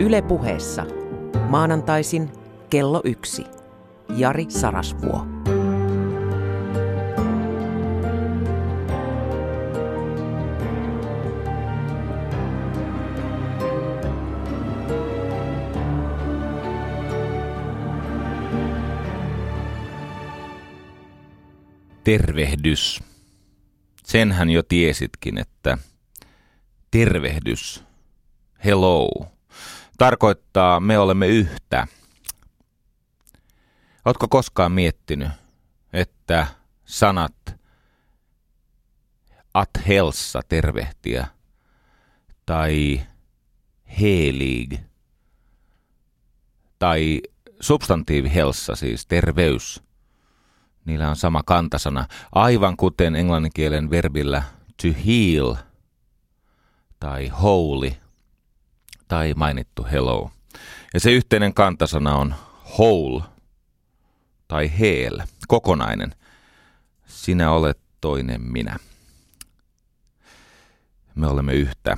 Yle puheessa. Maanantaisin kello yksi. Jari Sarasvuo. Tervehdys. Senhän jo tiesitkin, että tervehdys, hello, tarkoittaa me olemme yhtä. Oletko koskaan miettinyt, että sanat at helsa tervehtiä tai helig tai substantiivi helsa siis terveys, niillä on sama kantasana, aivan kuten englanninkielen verbillä to heal tai holy tai mainittu hello. Ja se yhteinen kantasana on whole tai heel, kokonainen. Sinä olet toinen minä. Me olemme yhtä.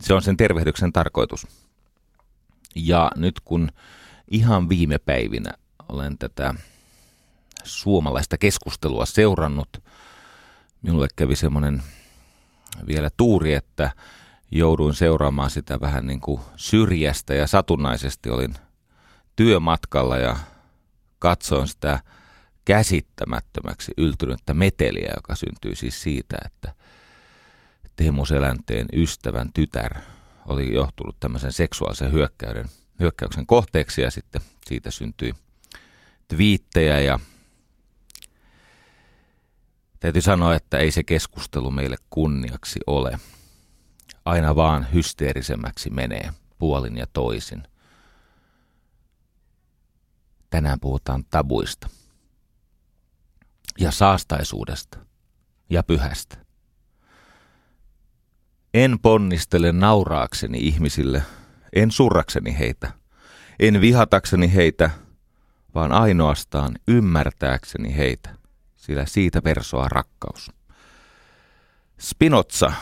Se on sen tervehdyksen tarkoitus. Ja nyt kun ihan viime päivinä olen tätä suomalaista keskustelua seurannut, minulle kävi semmoinen vielä tuuri, että jouduin seuraamaan sitä vähän niin kuin syrjästä ja satunnaisesti. Olin työmatkalla ja katsoin sitä käsittämättömäksi yltynyttä meteliä, joka syntyy siis siitä, että Teemu Selänteen ystävän tytär oli johtunut tämmöisen seksuaalisen hyökkäyksen, hyökkäyksen kohteeksi ja sitten siitä syntyi twiittejä ja täytyy sanoa, että ei se keskustelu meille kunniaksi ole aina vaan hysteerisemmäksi menee puolin ja toisin. Tänään puhutaan tabuista ja saastaisuudesta ja pyhästä. En ponnistele nauraakseni ihmisille, en surrakseni heitä, en vihatakseni heitä, vaan ainoastaan ymmärtääkseni heitä, sillä siitä versoaa rakkaus. Spinoza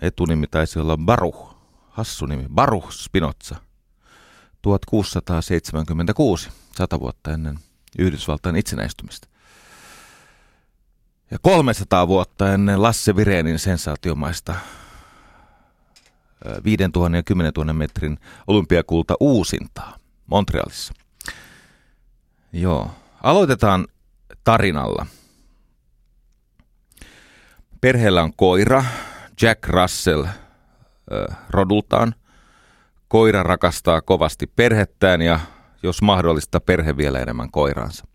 etunimi taisi olla Baruch, hassu nimi, Baruch Spinoza. 1676, sata vuotta ennen Yhdysvaltain itsenäistymistä. Ja 300 vuotta ennen Lasse Virenin sensaatiomaista 5000 ja 10 000 metrin olympiakulta uusintaa Montrealissa. Joo, aloitetaan tarinalla. Perheellä on koira, Jack Russell äh, rodultaan. Koira rakastaa kovasti perhettään ja jos mahdollista perhe vielä enemmän koiraansa.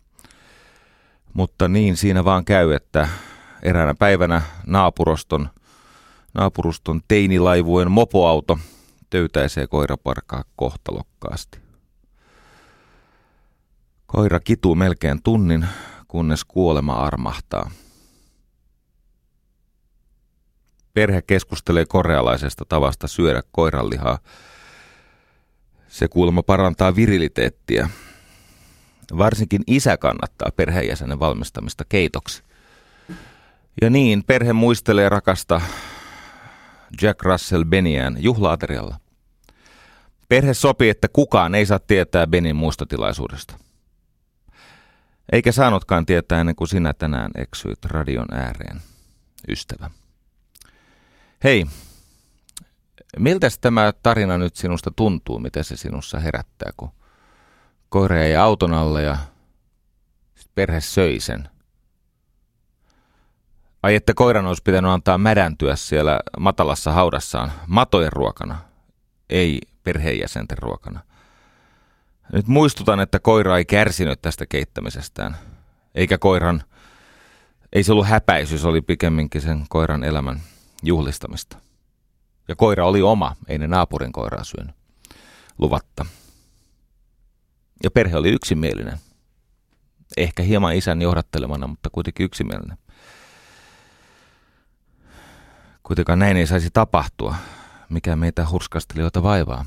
Mutta niin siinä vaan käy, että eräänä päivänä naapuroston, naapuruston teinilaivujen mopoauto töytäisee koiraparkaa kohtalokkaasti. Koira kituu melkein tunnin, kunnes kuolema armahtaa – Perhe keskustelee korealaisesta tavasta syödä koiranlihaa. Se kuulemma parantaa viriliteettiä. Varsinkin isä kannattaa perheenjäsenen valmistamista keitoksi. Ja niin, perhe muistelee rakasta Jack Russell Beniään juhlaaterialla. Perhe sopii, että kukaan ei saa tietää Benin muistotilaisuudesta. Eikä saanutkaan tietää ennen kuin sinä tänään eksyit radion ääreen, ystävä. Hei, miltä tämä tarina nyt sinusta tuntuu, miten se sinussa herättää, kun koira ei auton alle ja perhe söi sen? Ai että koiran olisi pitänyt antaa mädäntyä siellä matalassa haudassaan matojen ruokana, ei perheenjäsenten ruokana. Nyt muistutan, että koira ei kärsinyt tästä keittämisestään, eikä koiran, ei se ollut häpäisy, se oli pikemminkin sen koiran elämän juhlistamista. Ja koira oli oma, ei ne naapurin koiraa syönyt luvatta. Ja perhe oli yksimielinen. Ehkä hieman isän johdattelemana, mutta kuitenkin yksimielinen. Kuitenkaan näin ei saisi tapahtua, mikä meitä hurskastelijoita vaivaa.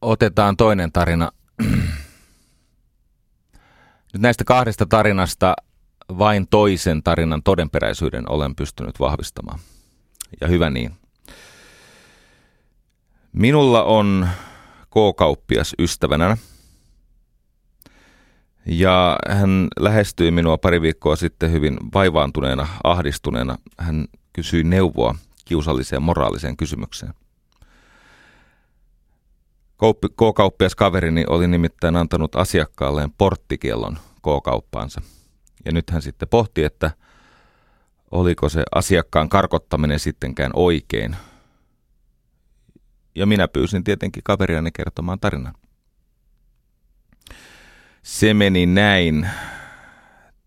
Otetaan toinen tarina. Nyt näistä kahdesta tarinasta vain toisen tarinan todenperäisyyden olen pystynyt vahvistamaan. Ja hyvä niin. Minulla on K-kauppias ystävänä. Ja hän lähestyi minua pari viikkoa sitten hyvin vaivaantuneena, ahdistuneena. Hän kysyi neuvoa kiusalliseen moraaliseen kysymykseen. K-kauppias kaverini oli nimittäin antanut asiakkaalleen porttikiellon K-kauppaansa. Ja nyt hän sitten pohti, että oliko se asiakkaan karkottaminen sittenkään oikein. Ja minä pyysin tietenkin kaveriani kertomaan tarinan. Se meni näin.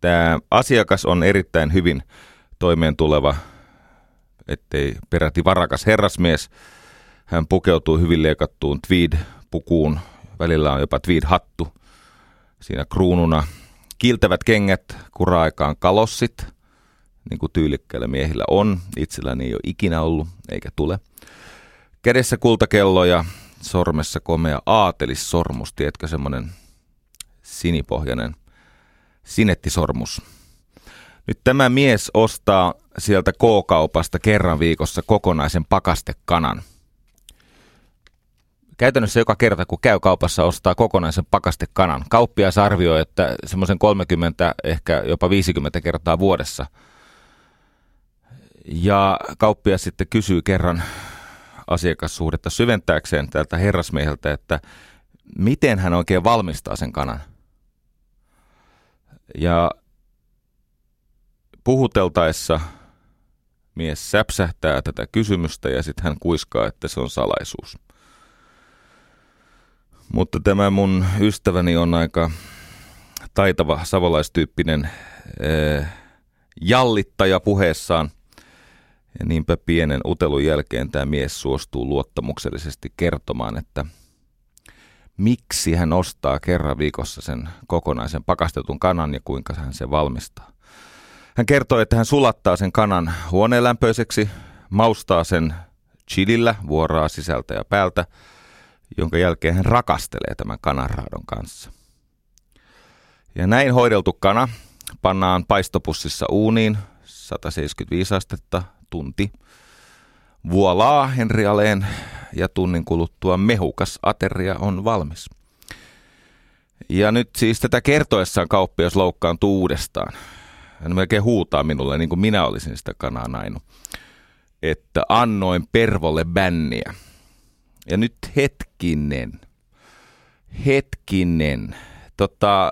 Tämä asiakas on erittäin hyvin toimeen tuleva, ettei peräti varakas herrasmies. Hän pukeutuu hyvin leikattuun tweed-pukuun. Välillä on jopa tweed-hattu. Siinä kruununa kiiltävät kengät, kura-aikaan kalossit, niin kuin tyylikkäillä miehillä on. Itselläni ei ole ikinä ollut, eikä tule. Kädessä kultakello ja sormessa komea aatelissormus, tiedätkö semmoinen sinipohjainen sinettisormus. Nyt tämä mies ostaa sieltä K-kaupasta kerran viikossa kokonaisen pakastekanan. Käytännössä joka kerta, kun käy kaupassa, ostaa kokonaisen pakastekanan. Kauppias arvioi, että semmoisen 30, ehkä jopa 50 kertaa vuodessa. Ja kauppias sitten kysyy kerran asiakassuhdetta syventääkseen tältä herrasmieheltä, että miten hän oikein valmistaa sen kanan. Ja puhuteltaessa mies säpsähtää tätä kysymystä ja sitten hän kuiskaa, että se on salaisuus. Mutta tämä mun ystäväni on aika taitava savolaistyyppinen ee, jallittaja puheessaan. Ja niinpä pienen utelun jälkeen tämä mies suostuu luottamuksellisesti kertomaan, että – miksi hän ostaa kerran viikossa sen kokonaisen pakastetun kanan ja kuinka hän sen valmistaa. Hän kertoo, että hän sulattaa sen kanan huoneenlämpöiseksi, maustaa sen chilillä vuoraa sisältä ja päältä, jonka jälkeen hän rakastelee tämän kananraadon kanssa. Ja näin hoideltu kana pannaan paistopussissa uuniin 175 astetta tunti. Vuolaa Henrialeen ja tunnin kuluttua mehukas ateria on valmis. Ja nyt siis tätä kertoessaan kauppias loukkaantuu uudestaan. Hän melkein huutaa minulle, niin kuin minä olisin sitä kanaa nainut, että annoin Pervolle bänniä. Ja nyt hetkinen, hetkinen, tota,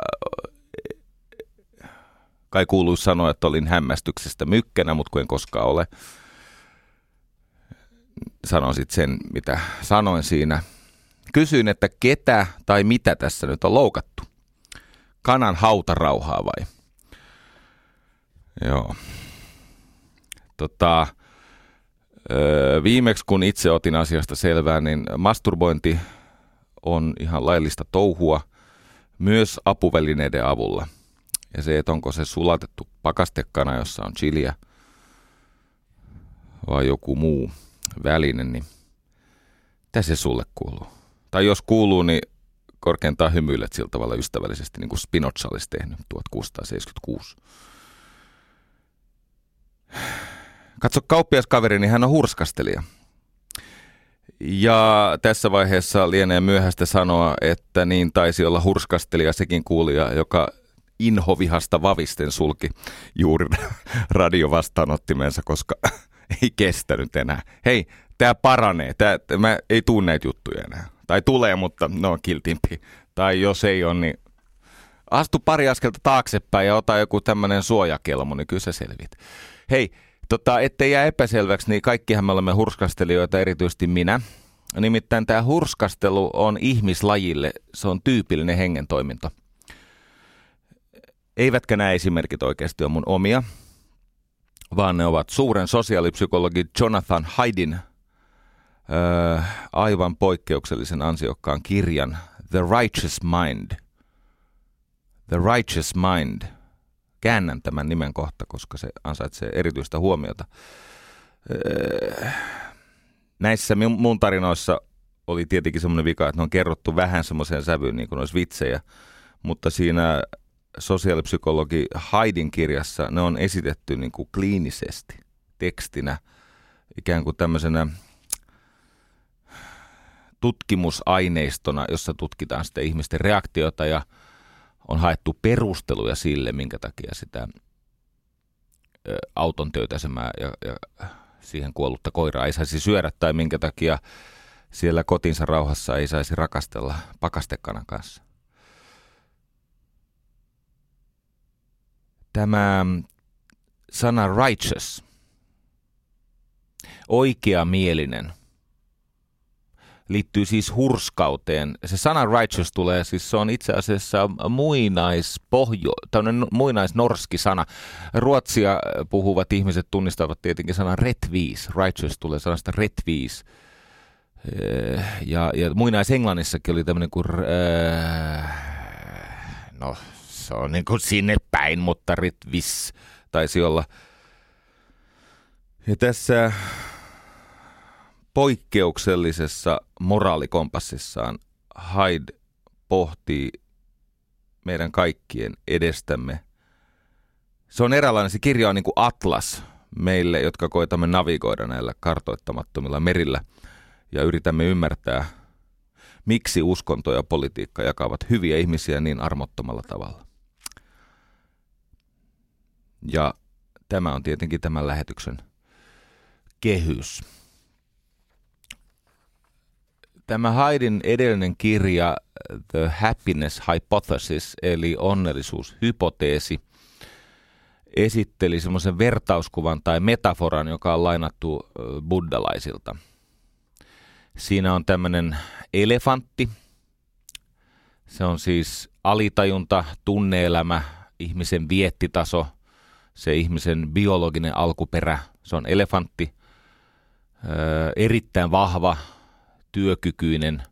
kai kuuluisi sanoa, että olin hämmästyksestä mykkänä, mutta kun en koskaan ole sanon sitten sen, mitä sanoin siinä. Kysyin, että ketä tai mitä tässä nyt on loukattu. Kanan hautarauhaa vai? Joo. Tota, viimeksi kun itse otin asiasta selvää, niin masturbointi on ihan laillista touhua myös apuvälineiden avulla. Ja se, että onko se sulatettu pakastekana, jossa on chiliä vai joku muu väline, niin mitä se sulle kuuluu? Tai jos kuuluu, niin korkeintaan hymyilet sillä tavalla ystävällisesti, niin kuin Spinoza olisi tehnyt 1676. Katso kauppiaskaveri, niin hän on hurskastelija. Ja tässä vaiheessa lienee myöhäistä sanoa, että niin taisi olla hurskastelija sekin kuulija, joka inhovihasta vavisten sulki juuri radiovastaanottimensa, koska ei kestänyt enää. Hei, tämä paranee, tää, mä ei tuu näitä juttuja enää. Tai tulee, mutta no kiltimpi. Tai jos ei ole, niin astu pari askelta taaksepäin ja ota joku tämmöinen suojakelmo, niin kyllä sä selvit. Hei, tota, ettei jää epäselväksi, niin kaikkihan me olemme hurskastelijoita, erityisesti minä. Nimittäin tämä hurskastelu on ihmislajille, se on tyypillinen hengentoiminto. Eivätkä nämä esimerkit oikeasti ole mun omia, vaan ne ovat suuren sosiaalipsykologi Jonathan Haidin öö, aivan poikkeuksellisen ansiokkaan kirjan The Righteous Mind. The Righteous Mind. Käännän tämän nimen kohta, koska se ansaitsee erityistä huomiota. Öö, näissä mun tarinoissa oli tietenkin semmoinen vika, että ne on kerrottu vähän semmoiseen sävyyn, niin kuin olisi vitsejä, mutta siinä sosiaalipsykologi Haidin kirjassa ne on esitetty niin kuin kliinisesti tekstinä ikään kuin tämmöisenä tutkimusaineistona, jossa tutkitaan sitten ihmisten reaktiota ja haettu perusteluja sille, minkä takia sitä auton töytäsemää ja, ja siihen kuollutta koiraa ei saisi syödä tai minkä takia siellä kotinsa rauhassa ei saisi rakastella pakastekanan kanssa. Tämä sana righteous, oikeamielinen, liittyy siis hurskauteen. Se sana righteous tulee, siis se on itse asiassa muinaispohjo, muinaisnorski sana. Ruotsia puhuvat ihmiset tunnistavat tietenkin sanan retviis. Righteous tulee sanasta retviis. Eh, ja, ja muinaisenglannissakin oli tämmöinen kuin, äh, no se on niin kuin sinne päin, mutta retvis taisi olla. Ja tässä poikkeuksellisessa moraalikompassissaan Hyde pohtii meidän kaikkien edestämme. Se on eräänlainen, se kirja on niin kuin atlas meille, jotka koitamme navigoida näillä kartoittamattomilla merillä ja yritämme ymmärtää, miksi uskonto ja politiikka jakavat hyviä ihmisiä niin armottomalla tavalla. Ja tämä on tietenkin tämän lähetyksen kehys tämä Haidin edellinen kirja The Happiness Hypothesis, eli onnellisuushypoteesi, esitteli semmoisen vertauskuvan tai metaforan, joka on lainattu buddalaisilta. Siinä on tämmöinen elefantti. Se on siis alitajunta, tunneelämä, ihmisen viettitaso, se ihmisen biologinen alkuperä. Se on elefantti, erittäin vahva, työkykyinen,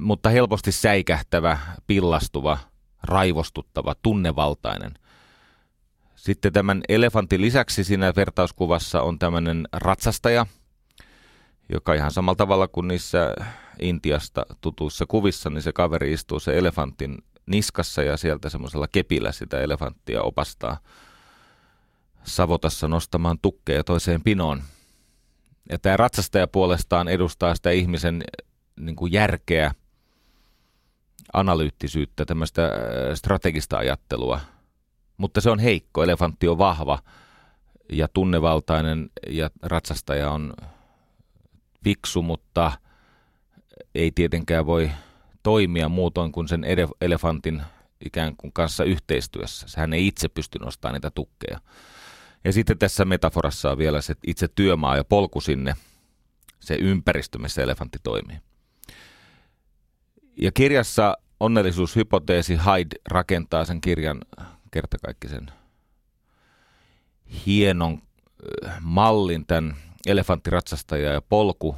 mutta helposti säikähtävä, pillastuva, raivostuttava, tunnevaltainen. Sitten tämän elefantin lisäksi siinä vertauskuvassa on tämmöinen ratsastaja, joka ihan samalla tavalla kuin niissä Intiasta tutuissa kuvissa, niin se kaveri istuu se elefantin niskassa ja sieltä semmoisella kepillä sitä elefanttia opastaa savotassa nostamaan tukkeja toiseen pinoon. Ja tämä ratsastaja puolestaan edustaa sitä ihmisen niin kuin järkeä, analyyttisyyttä, tämmöistä äh, strategista ajattelua. Mutta se on heikko, elefantti on vahva ja tunnevaltainen ja ratsastaja on fiksu, mutta ei tietenkään voi toimia muutoin kuin sen elefantin ikään kuin kanssa yhteistyössä. Hän ei itse pysty nostamaan niitä tukkeja. Ja sitten tässä metaforassa on vielä se itse työmaa ja polku sinne, se ympäristö, missä elefantti toimii. Ja kirjassa onnellisuushypoteesi Hyde rakentaa sen kirjan kertakaikkisen hienon mallin tämän elefanttiratsastaja ja polku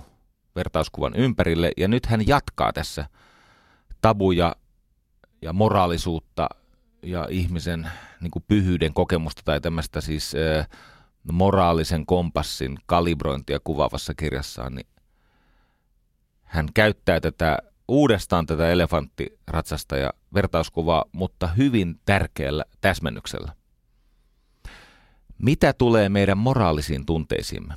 vertauskuvan ympärille. Ja nyt hän jatkaa tässä tabuja ja moraalisuutta ja ihmisen niin kuin pyhyyden kokemusta tai tämmöistä siis äh, moraalisen kompassin kalibrointia kuvaavassa kirjassaan, niin hän käyttää tätä uudestaan tätä elefanttiratsasta ja vertauskuvaa, mutta hyvin tärkeällä täsmennyksellä. Mitä tulee meidän moraalisiin tunteisiimme?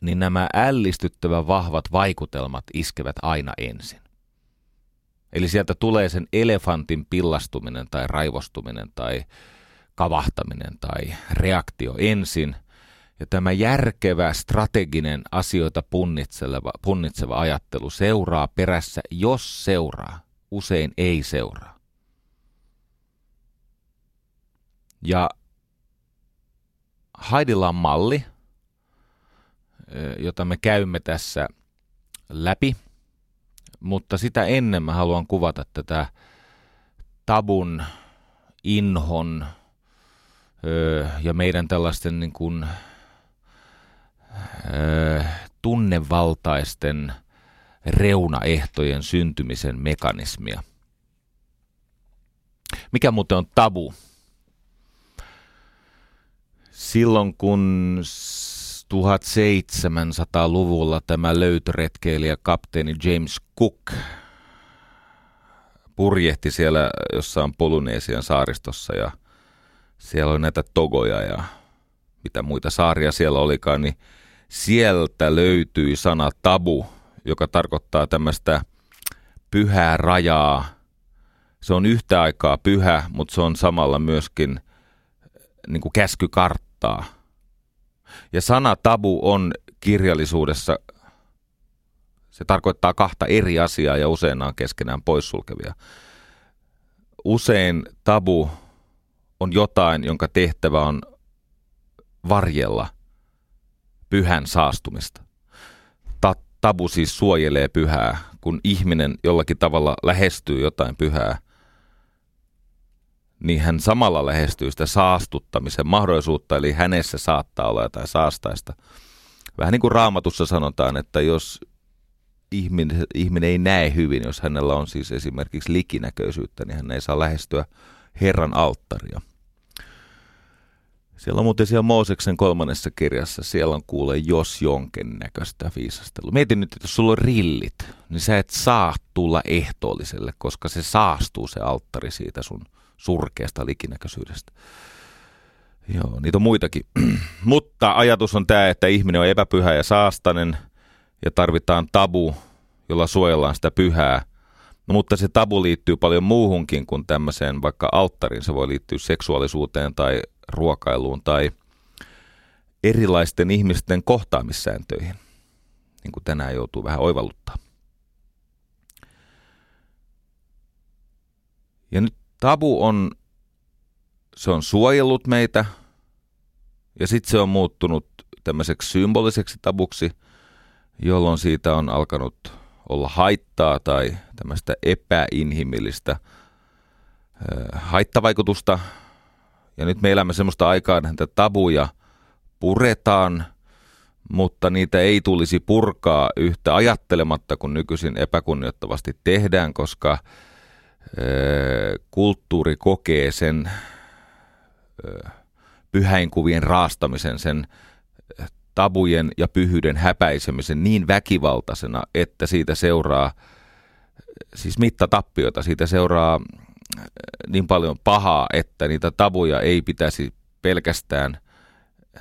Niin nämä ällistyttävän vahvat vaikutelmat iskevät aina ensin. Eli sieltä tulee sen elefantin pillastuminen tai raivostuminen tai kavahtaminen tai reaktio ensin. Ja tämä järkevä, strateginen, asioita punnitseva, punnitseva ajattelu seuraa perässä, jos seuraa. Usein ei seuraa. Ja Haidilla on malli, jota me käymme tässä läpi – mutta sitä ennen mä haluan kuvata tätä tabun, inhon öö, ja meidän tällaisten niin kuin, öö, tunnevaltaisten reunaehtojen syntymisen mekanismia. Mikä muuten on tabu? Silloin kun 1700-luvulla tämä löytöretkeilijä kapteeni James Cook purjehti siellä jossain Polynesian saaristossa ja siellä oli näitä togoja ja mitä muita saaria siellä olikaan, niin sieltä löytyi sana tabu, joka tarkoittaa tämmöistä pyhää rajaa. Se on yhtä aikaa pyhä, mutta se on samalla myöskin niin kuin käskykarttaa. Ja sana tabu on kirjallisuudessa, se tarkoittaa kahta eri asiaa ja usein on keskenään poissulkevia. Usein tabu on jotain, jonka tehtävä on varjella pyhän saastumista. Ta- tabu siis suojelee pyhää, kun ihminen jollakin tavalla lähestyy jotain pyhää, niin hän samalla lähestyy sitä saastuttamisen mahdollisuutta, eli hänessä saattaa olla jotain saastaista. Vähän niin kuin raamatussa sanotaan, että jos ihminen, ihminen ei näe hyvin, jos hänellä on siis esimerkiksi likinäköisyyttä, niin hän ei saa lähestyä Herran alttaria. Siellä on muuten siellä Mooseksen kolmannessa kirjassa, siellä on kuule jos jonkin näköistä viisastelua. Mietin nyt, että jos sulla on rillit, niin sä et saa tulla ehtoolliselle, koska se saastuu se alttari siitä sun surkeasta likinäköisyydestä. Joo, niitä on muitakin. Mutta ajatus on tämä, että ihminen on epäpyhä ja saastainen ja tarvitaan tabu, jolla suojellaan sitä pyhää. No, mutta se tabu liittyy paljon muuhunkin kuin tämmöiseen vaikka alttariin. Se voi liittyä seksuaalisuuteen tai ruokailuun tai erilaisten ihmisten kohtaamissääntöihin, niin kuin tänään joutuu vähän oivalluttaa. Ja nyt tabu on, se on suojellut meitä ja sitten se on muuttunut tämmöiseksi symboliseksi tabuksi, jolloin siitä on alkanut olla haittaa tai tämmöistä epäinhimillistä haittavaikutusta. Ja nyt me elämme semmoista aikaa, että tabuja puretaan, mutta niitä ei tulisi purkaa yhtä ajattelematta kuin nykyisin epäkunnioittavasti tehdään, koska kulttuuri kokee sen pyhäinkuvien raastamisen, sen tabujen ja pyhyyden häpäisemisen niin väkivaltaisena, että siitä seuraa siis mittatappioita, siitä seuraa niin paljon pahaa, että niitä tabuja ei pitäisi pelkästään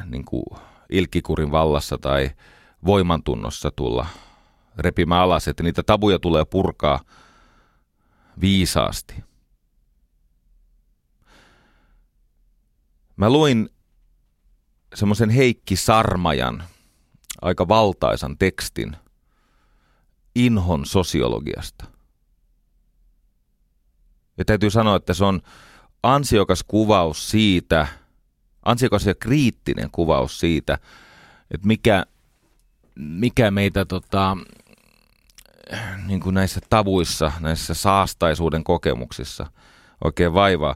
niin kuin ilkikurin vallassa tai voimantunnossa tulla repimään alas, että niitä tabuja tulee purkaa viisaasti. Mä luin semmoisen Heikki Sarmajan aika valtaisan tekstin inhon sosiologiasta. Ja täytyy sanoa, että se on ansiokas kuvaus siitä, ansiokas ja kriittinen kuvaus siitä, että mikä, mikä meitä tota, niin kuin näissä tavuissa, näissä saastaisuuden kokemuksissa oikein vaivaa.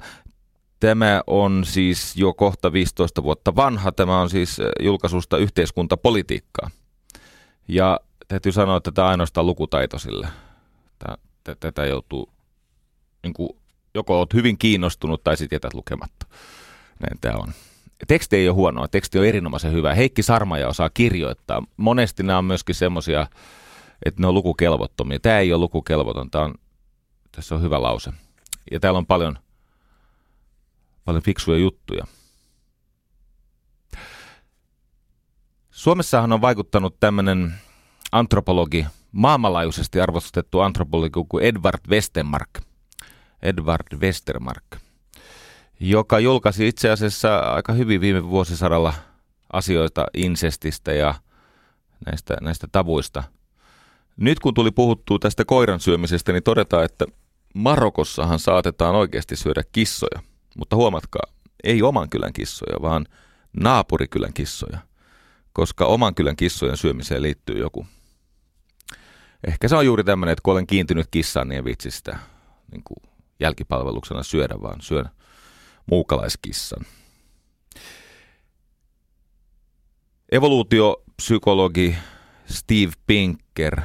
Tämä on siis jo kohta 15 vuotta vanha. Tämä on siis julkaisusta yhteiskuntapolitiikkaa. Ja täytyy sanoa, että tämä on ainoastaan lukutaitoisille. Tätä joutuu niin kuin, joko olet hyvin kiinnostunut tai sitten jätät lukematta. Näin tämä on. Teksti ei ole huonoa, teksti on erinomaisen hyvä. Heikki Sarmaja osaa kirjoittaa. Monesti nämä on myöskin semmoisia, että ne on lukukelvottomia. Tämä ei ole lukukelvoton, tämä on, tässä on hyvä lause. Ja täällä on paljon, paljon fiksuja juttuja. Suomessahan on vaikuttanut tämmöinen antropologi, maailmanlaajuisesti arvostettu antropologi kuin Edward Westermark – Edward Westermark, joka julkaisi itse asiassa aika hyvin viime vuosisadalla asioita insestistä ja näistä, näistä tavuista. Nyt kun tuli puhuttua tästä koiran syömisestä, niin todetaan, että Marokossahan saatetaan oikeasti syödä kissoja. Mutta huomatkaa, ei oman kylän kissoja, vaan naapurikylän kissoja. Koska oman kylän kissojen syömiseen liittyy joku. Ehkä se on juuri tämmöinen, että kun olen kiintynyt kissaan, niin en vitsi sitä niin kuin jälkipalveluksena syödä, vaan syön muukalaiskissan. Evoluutiopsykologi Steve Pinker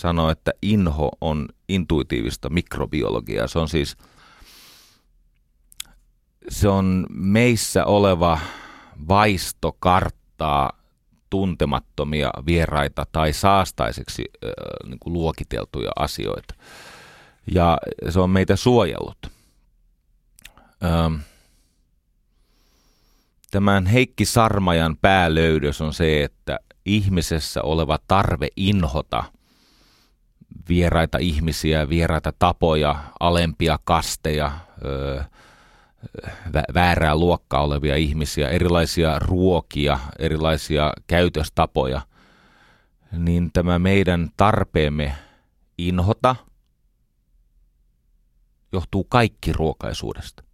sanoi, että inho on intuitiivista mikrobiologiaa. Se on siis se on meissä oleva vaisto karttaa tuntemattomia vieraita tai saastaiseksi niin kuin luokiteltuja asioita ja se on meitä suojellut. Tämän Heikki Sarmajan päälöydös on se, että ihmisessä oleva tarve inhota vieraita ihmisiä, vieraita tapoja, alempia kasteja, öö, väärää luokkaa olevia ihmisiä, erilaisia ruokia, erilaisia käytöstapoja, niin tämä meidän tarpeemme inhota johtuu kaikki ruokaisuudesta.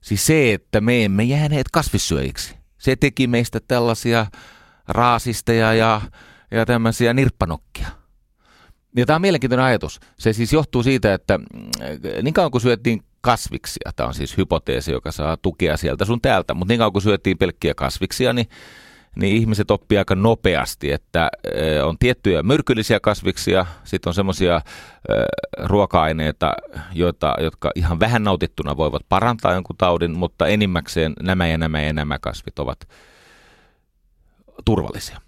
Siis se, että me emme jääneet kasvissyöjiksi, se teki meistä tällaisia raasisteja ja, ja tämmöisiä nirppanokkia. Ja tämä on mielenkiintoinen ajatus. Se siis johtuu siitä, että mm, niin kauan kuin syöttiin kasviksia, tämä on siis hypoteesi, joka saa tukea sieltä sun täältä, mutta niin kauan kuin syöttiin pelkkiä kasviksia, niin, niin ihmiset oppii aika nopeasti, että on tiettyjä myrkyllisiä kasviksia, sitten on semmoisia ruoka-aineita, joita, jotka ihan vähän nautittuna voivat parantaa jonkun taudin, mutta enimmäkseen nämä ja nämä ja nämä kasvit ovat turvallisia.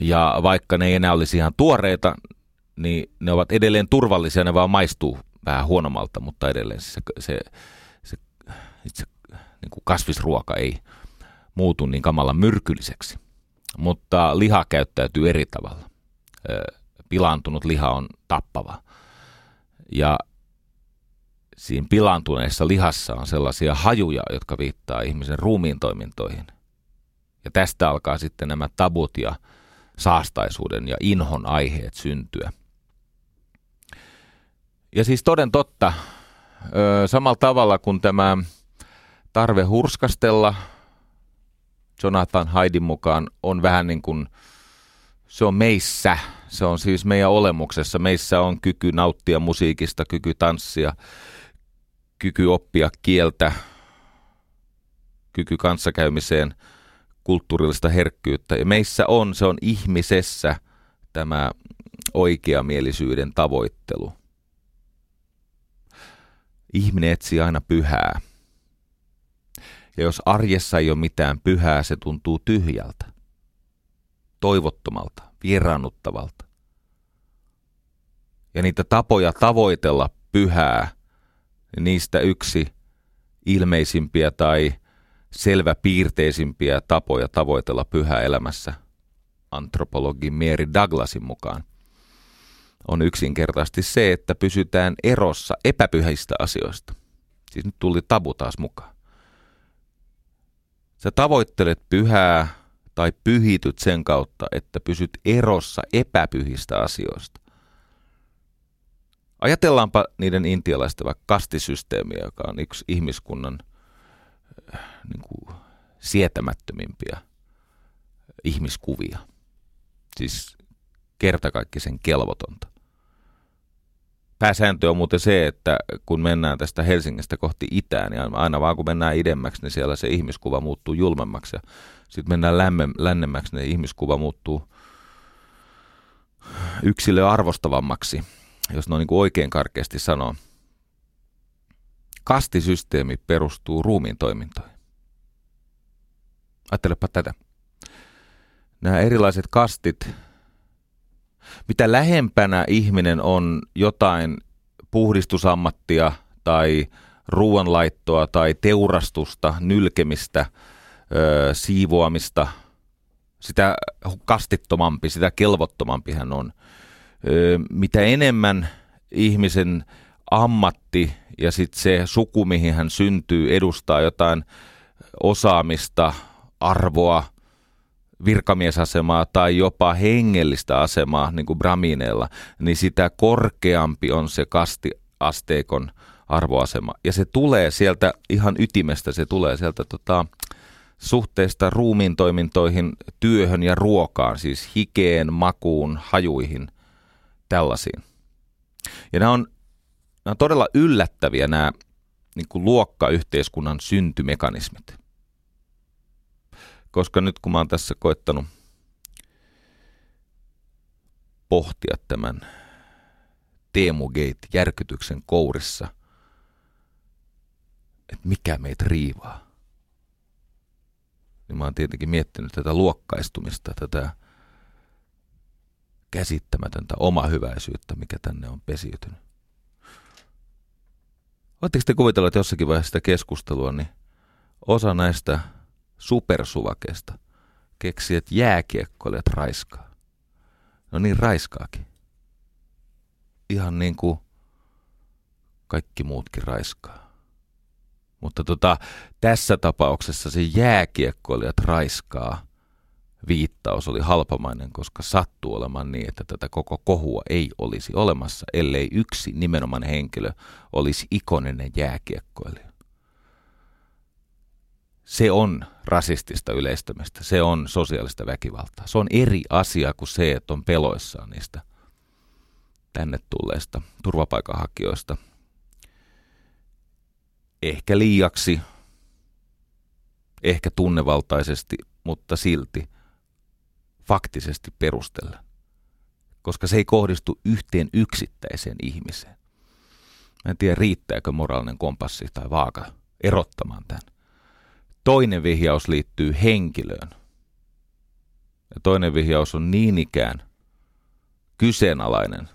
Ja vaikka ne ei enää olisi ihan tuoreita, niin ne ovat edelleen turvallisia, ne vaan maistuu vähän huonommalta, mutta edelleen se, se, se itse niin kuin kasvisruoka ei muutu niin kamalan myrkylliseksi. Mutta liha käyttäytyy eri tavalla. Pilaantunut liha on tappava. Ja siinä pilaantuneessa lihassa on sellaisia hajuja, jotka viittaa ihmisen ruumiin toimintoihin. Ja tästä alkaa sitten nämä tabut ja saastaisuuden ja inhon aiheet syntyä. Ja siis toden totta, samalla tavalla kuin tämä tarve hurskastella Jonathan Haidin mukaan on vähän niin kuin, se on meissä, se on siis meidän olemuksessa. Meissä on kyky nauttia musiikista, kyky tanssia, kyky oppia kieltä, kyky kanssakäymiseen, kulttuurillista herkkyyttä. Ja meissä on, se on ihmisessä tämä oikeamielisyyden tavoittelu. Ihminen etsii aina pyhää. Ja jos arjessa ei ole mitään pyhää, se tuntuu tyhjältä, toivottomalta, vieraannuttavalta. Ja niitä tapoja tavoitella pyhää, niistä yksi ilmeisimpiä tai selväpiirteisimpiä tapoja tavoitella pyhää elämässä antropologi Mary Douglasin mukaan on yksinkertaisesti se, että pysytään erossa epäpyhistä asioista. Siis nyt tuli tabu taas mukaan. Sä tavoittelet pyhää tai pyhityt sen kautta, että pysyt erossa epäpyhistä asioista. Ajatellaanpa niiden intialaisten vaikka kastisysteemiä, joka on yksi ihmiskunnan äh, niin kuin, sietämättömimpiä ihmiskuvia. Siis kertakaikkisen kelvotonta. Pääsääntö on muuten se, että kun mennään tästä Helsingistä kohti itään, niin aina vaan kun mennään idemmäksi, niin siellä se ihmiskuva muuttuu julmemmaksi. Sitten mennään lämme, lännemmäksi, niin ihmiskuva muuttuu yksilö arvostavammaksi, jos noin niin oikein karkeasti sanoo. Kastisysteemi perustuu ruumiin toimintoihin. Ajattelepa tätä. Nämä erilaiset kastit mitä lähempänä ihminen on jotain puhdistusammattia tai ruoanlaittoa tai teurastusta, nylkemistä, ö, siivoamista, sitä kastittomampi, sitä kelvottomampi hän on. Ö, mitä enemmän ihmisen ammatti ja sitten se suku, mihin hän syntyy, edustaa jotain osaamista, arvoa, virkamiesasemaa tai jopa hengellistä asemaa, niin kuin bramineilla, niin sitä korkeampi on se kastiasteikon arvoasema. Ja se tulee sieltä ihan ytimestä, se tulee sieltä tota, suhteesta ruumiin toimintoihin, työhön ja ruokaan, siis hikeen, makuun, hajuihin, tällaisiin. Ja nämä on, nämä on todella yllättäviä nämä niin kuin luokkayhteiskunnan syntymekanismit koska nyt kun mä oon tässä koettanut pohtia tämän Teemugate-järkytyksen kourissa, että mikä meitä riivaa, niin mä oon tietenkin miettinyt tätä luokkaistumista, tätä käsittämätöntä omahyväisyyttä, mikä tänne on pesiytynyt. Oletteko te kuvitella, että jossakin vaiheessa sitä keskustelua, niin osa näistä supersuvakesta keksi, että jääkiekkoilijat raiskaa. No niin, raiskaakin. Ihan niin kuin kaikki muutkin raiskaa. Mutta tota, tässä tapauksessa se jääkiekkoilijat raiskaa viittaus oli halpamainen, koska sattuu olemaan niin, että tätä koko kohua ei olisi olemassa, ellei yksi nimenomaan henkilö olisi ikoninen jääkiekkoilija. Se on rasistista yleistämistä, se on sosiaalista väkivaltaa. Se on eri asia kuin se, että on peloissaan niistä tänne tulleista turvapaikanhakijoista. Ehkä liiaksi, ehkä tunnevaltaisesti, mutta silti faktisesti perustella. Koska se ei kohdistu yhteen yksittäiseen ihmiseen. Mä en tiedä, riittääkö moraalinen kompassi tai vaaka erottamaan tämän. Toinen vihjaus liittyy henkilöön. Ja toinen vihjaus on niin ikään kyseenalainen,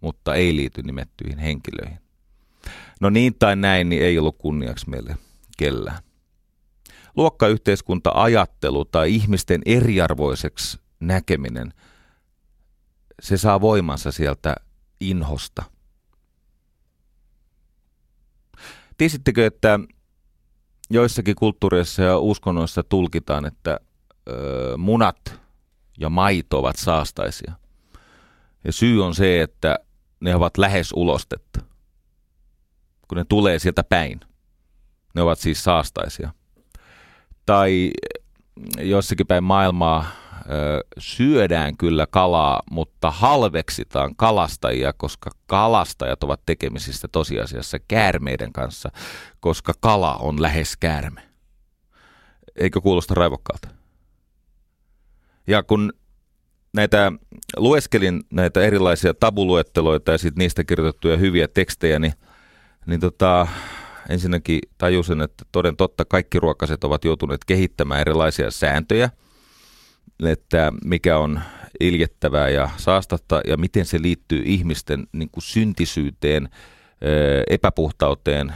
mutta ei liity nimettyihin henkilöihin. No niin tai näin, niin ei ollut kunniaksi meille kellään. Luokkayhteiskunta-ajattelu tai ihmisten eriarvoiseksi näkeminen, se saa voimansa sieltä inhosta. Tiesittekö, että joissakin kulttuureissa ja uskonnoissa tulkitaan, että ö, munat ja maito ovat saastaisia. Ja syy on se, että ne ovat lähes ulostetta. Kun ne tulee sieltä päin. Ne ovat siis saastaisia. Tai jossakin päin maailmaa syödään kyllä kalaa, mutta halveksitaan kalastajia, koska kalastajat ovat tekemisissä tosiasiassa käärmeiden kanssa, koska kala on lähes käärme. Eikö kuulosta raivokkaalta? Ja kun näitä lueskelin näitä erilaisia tabuluetteloita ja sitten niistä kirjoitettuja hyviä tekstejä, niin, niin tota, ensinnäkin tajusin, että toden totta kaikki ruokaset ovat joutuneet kehittämään erilaisia sääntöjä – että mikä on iljettävää ja saastatta ja miten se liittyy ihmisten niin kuin syntisyyteen, epäpuhtauteen,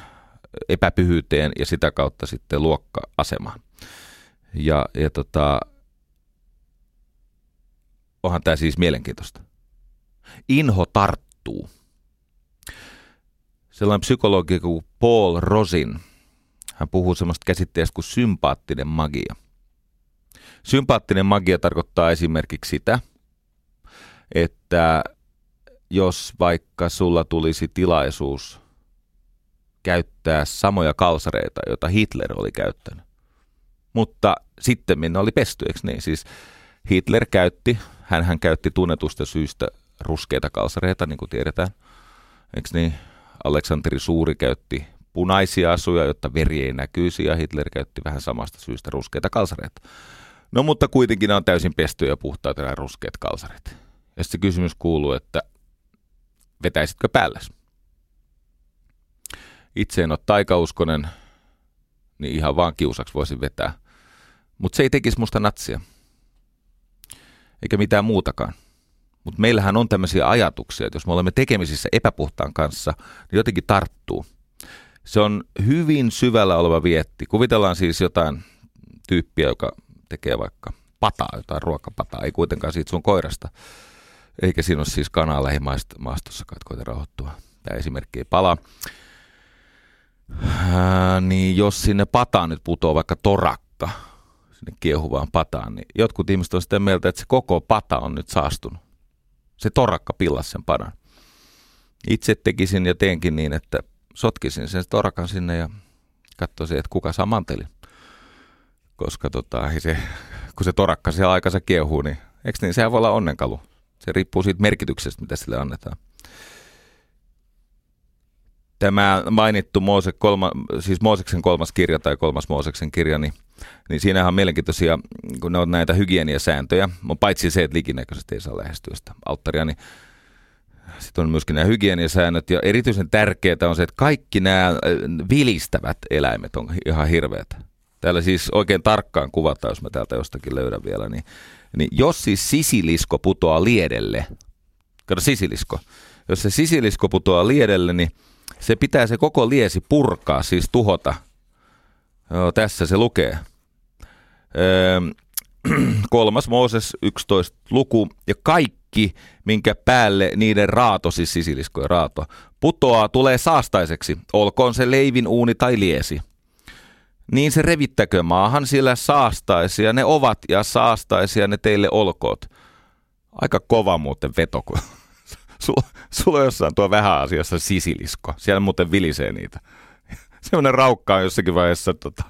epäpyhyyteen ja sitä kautta sitten luokka-asemaan. Ja, ja tota, onhan tämä siis mielenkiintoista. Inho tarttuu. Sellainen psykologi kuin Paul Rosin, hän puhuu semmoista käsitteestä kuin sympaattinen magia – Sympaattinen magia tarkoittaa esimerkiksi sitä, että jos vaikka sulla tulisi tilaisuus käyttää samoja kalsareita, joita Hitler oli käyttänyt, mutta sitten minne oli pesty, eikö niin? Siis Hitler käytti, hän, käytti tunnetusta syystä ruskeita kalsareita, niin kuin tiedetään, eikö niin? Aleksanteri Suuri käytti punaisia asuja, jotta veri ei näkyisi, ja Hitler käytti vähän samasta syystä ruskeita kalsareita. No mutta kuitenkin on täysin pestyjä ja puhtaita nämä ruskeat kalsarit. Ja se kysymys kuuluu, että vetäisitkö päälles? Itse en ole taikauskonen, niin ihan vaan kiusaksi voisin vetää. Mutta se ei tekisi musta natsia. Eikä mitään muutakaan. Mutta meillähän on tämmöisiä ajatuksia, että jos me olemme tekemisissä epäpuhtaan kanssa, niin jotenkin tarttuu. Se on hyvin syvällä oleva vietti. Kuvitellaan siis jotain tyyppiä, joka tekee vaikka pataa, jotain ruokapataa, ei kuitenkaan siitä sun koirasta. Eikä siinä ole siis kanaa lähimaastossakaan, että koita rauhoittua. Tämä esimerkki ei palaa. Ää, niin jos sinne pataan nyt putoaa vaikka torakka, sinne kiehuvaan pataan, niin jotkut ihmiset on sitä mieltä, että se koko pata on nyt saastunut. Se torakka pillas sen padan. Itse tekisin ja teenkin niin, että sotkisin sen torakan sinne ja katsoisin, että kuka saa mantelin koska tota, se, kun se torakka siellä aikansa kiehuu, niin eikö niin, sehän voi olla onnenkalu. Se riippuu siitä merkityksestä, mitä sille annetaan. Tämä mainittu Moose kolma, siis Mooseksen kolmas kirja tai kolmas Mooseksen kirja, niin, niin siinähän on mielenkiintoisia, kun ne on näitä hygieniasääntöjä, paitsi se, että likinäköisesti ei saa lähestyä sitä alttaria, niin sitten on myöskin nämä hygieniasäännöt ja erityisen tärkeää on se, että kaikki nämä vilistävät eläimet on ihan hirveät. Täällä siis oikein tarkkaan kuvataan, jos mä täältä jostakin löydän vielä, niin, niin jos siis sisilisko putoaa liedelle, kato sisilisko, jos se sisilisko putoaa liedelle, niin se pitää se koko liesi purkaa, siis tuhota. Joo, tässä se lukee. Öö, kolmas Mooses 11 luku ja kaikki, minkä päälle niiden raato, siis sisiliskojen raato, putoaa, tulee saastaiseksi, olkoon se leivin uuni tai liesi. Niin se revittäkö maahan, sillä saastaisia ne ovat ja saastaisia ne teille olkoot. Aika kova muuten veto, kun sulla, sulla on jossain tuo vähän asiassa sisilisko. Siellä muuten vilisee niitä. Semmoinen raukka on jossakin vaiheessa, tota,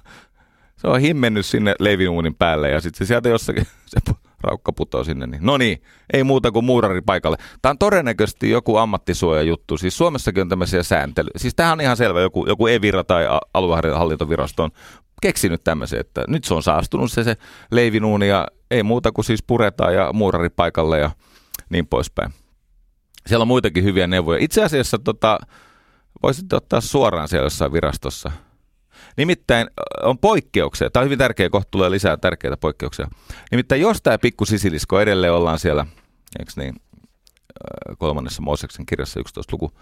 se on himmennyt sinne leivinuunin päälle ja sitten sieltä jossakin se raukka putoo sinne. Niin. No niin, ei muuta kuin muurari paikalle. Tämä on todennäköisesti joku ammattisuojajuttu. Siis Suomessakin on tämmöisiä sääntelyjä. Siis tämähän on ihan selvä. Joku, joku Evira tai aluehallintovirasto on keksinyt tämmöisen, että nyt se on saastunut se, se leivinuuni ja ei muuta kuin siis puretaan ja muurari paikalle ja niin poispäin. Siellä on muitakin hyviä neuvoja. Itse asiassa tota, voisitte ottaa suoraan siellä jossain virastossa. Nimittäin on poikkeuksia. Tämä on hyvin tärkeä, kohta tulee lisää tärkeitä poikkeuksia. Nimittäin jos tämä pikku sisilisko edelleen ollaan siellä, eikö niin, kolmannessa Mooseksen kirjassa 11 luku,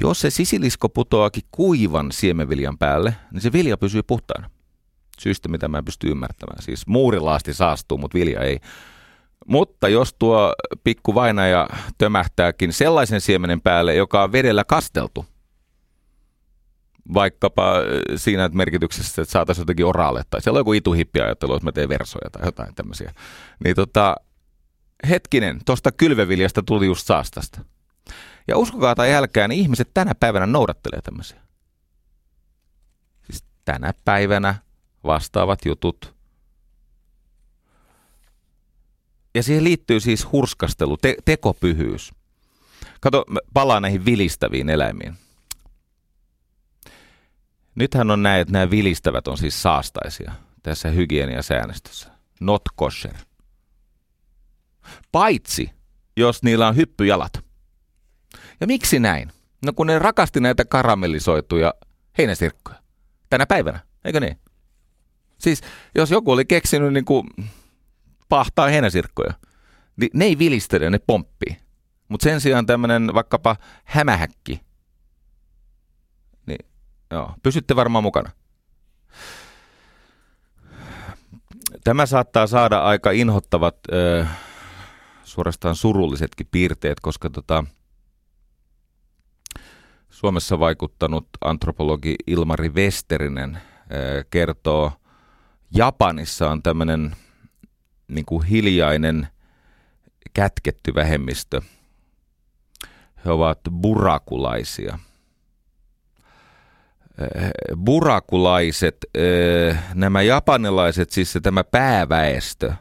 jos se sisilisko putoakin kuivan siemenviljan päälle, niin se vilja pysyy puhtaana. Syystä, mitä mä en pysty ymmärtämään. Siis muurilaasti saastuu, mutta vilja ei. Mutta jos tuo pikku vainaja tömähtääkin sellaisen siemenen päälle, joka on vedellä kasteltu, vaikkapa siinä merkityksessä, että saataisiin jotenkin oralle, tai siellä on joku ituhippiajattelu, että mä teen versoja tai jotain tämmöisiä, niin tota, hetkinen, tuosta kylveviljasta tuli just saastasta. Ja uskokaa tai älkää, niin ihmiset tänä päivänä noudattelee tämmöisiä. Siis tänä päivänä vastaavat jutut Ja siihen liittyy siis hurskastelu, te- tekopyhyys. Kato, palaan näihin vilistäviin eläimiin. Nythän on näin, että nämä vilistävät on siis saastaisia tässä hygieniasäännöstössä. Not kosher. Paitsi, jos niillä on hyppyjalat. Ja miksi näin? No kun ne rakasti näitä karamellisoituja heinäsirkkoja. Tänä päivänä, eikö niin? Siis jos joku oli keksinyt niin kuin pahtaa heinäsirkkoja, niin ne ei vilistele, ne pomppii. Mutta sen sijaan tämmöinen vaikkapa hämähäkki, joo, pysytte varmaan mukana. Tämä saattaa saada aika inhottavat, ö, suorastaan surullisetkin piirteet, koska tota, Suomessa vaikuttanut antropologi Ilmari Westerinen ö, kertoo, Japanissa on tämmöinen niin kuin hiljainen, kätketty vähemmistö. He ovat burakulaisia. Eh, burakulaiset, eh, nämä japanilaiset, siis se tämä pääväestö,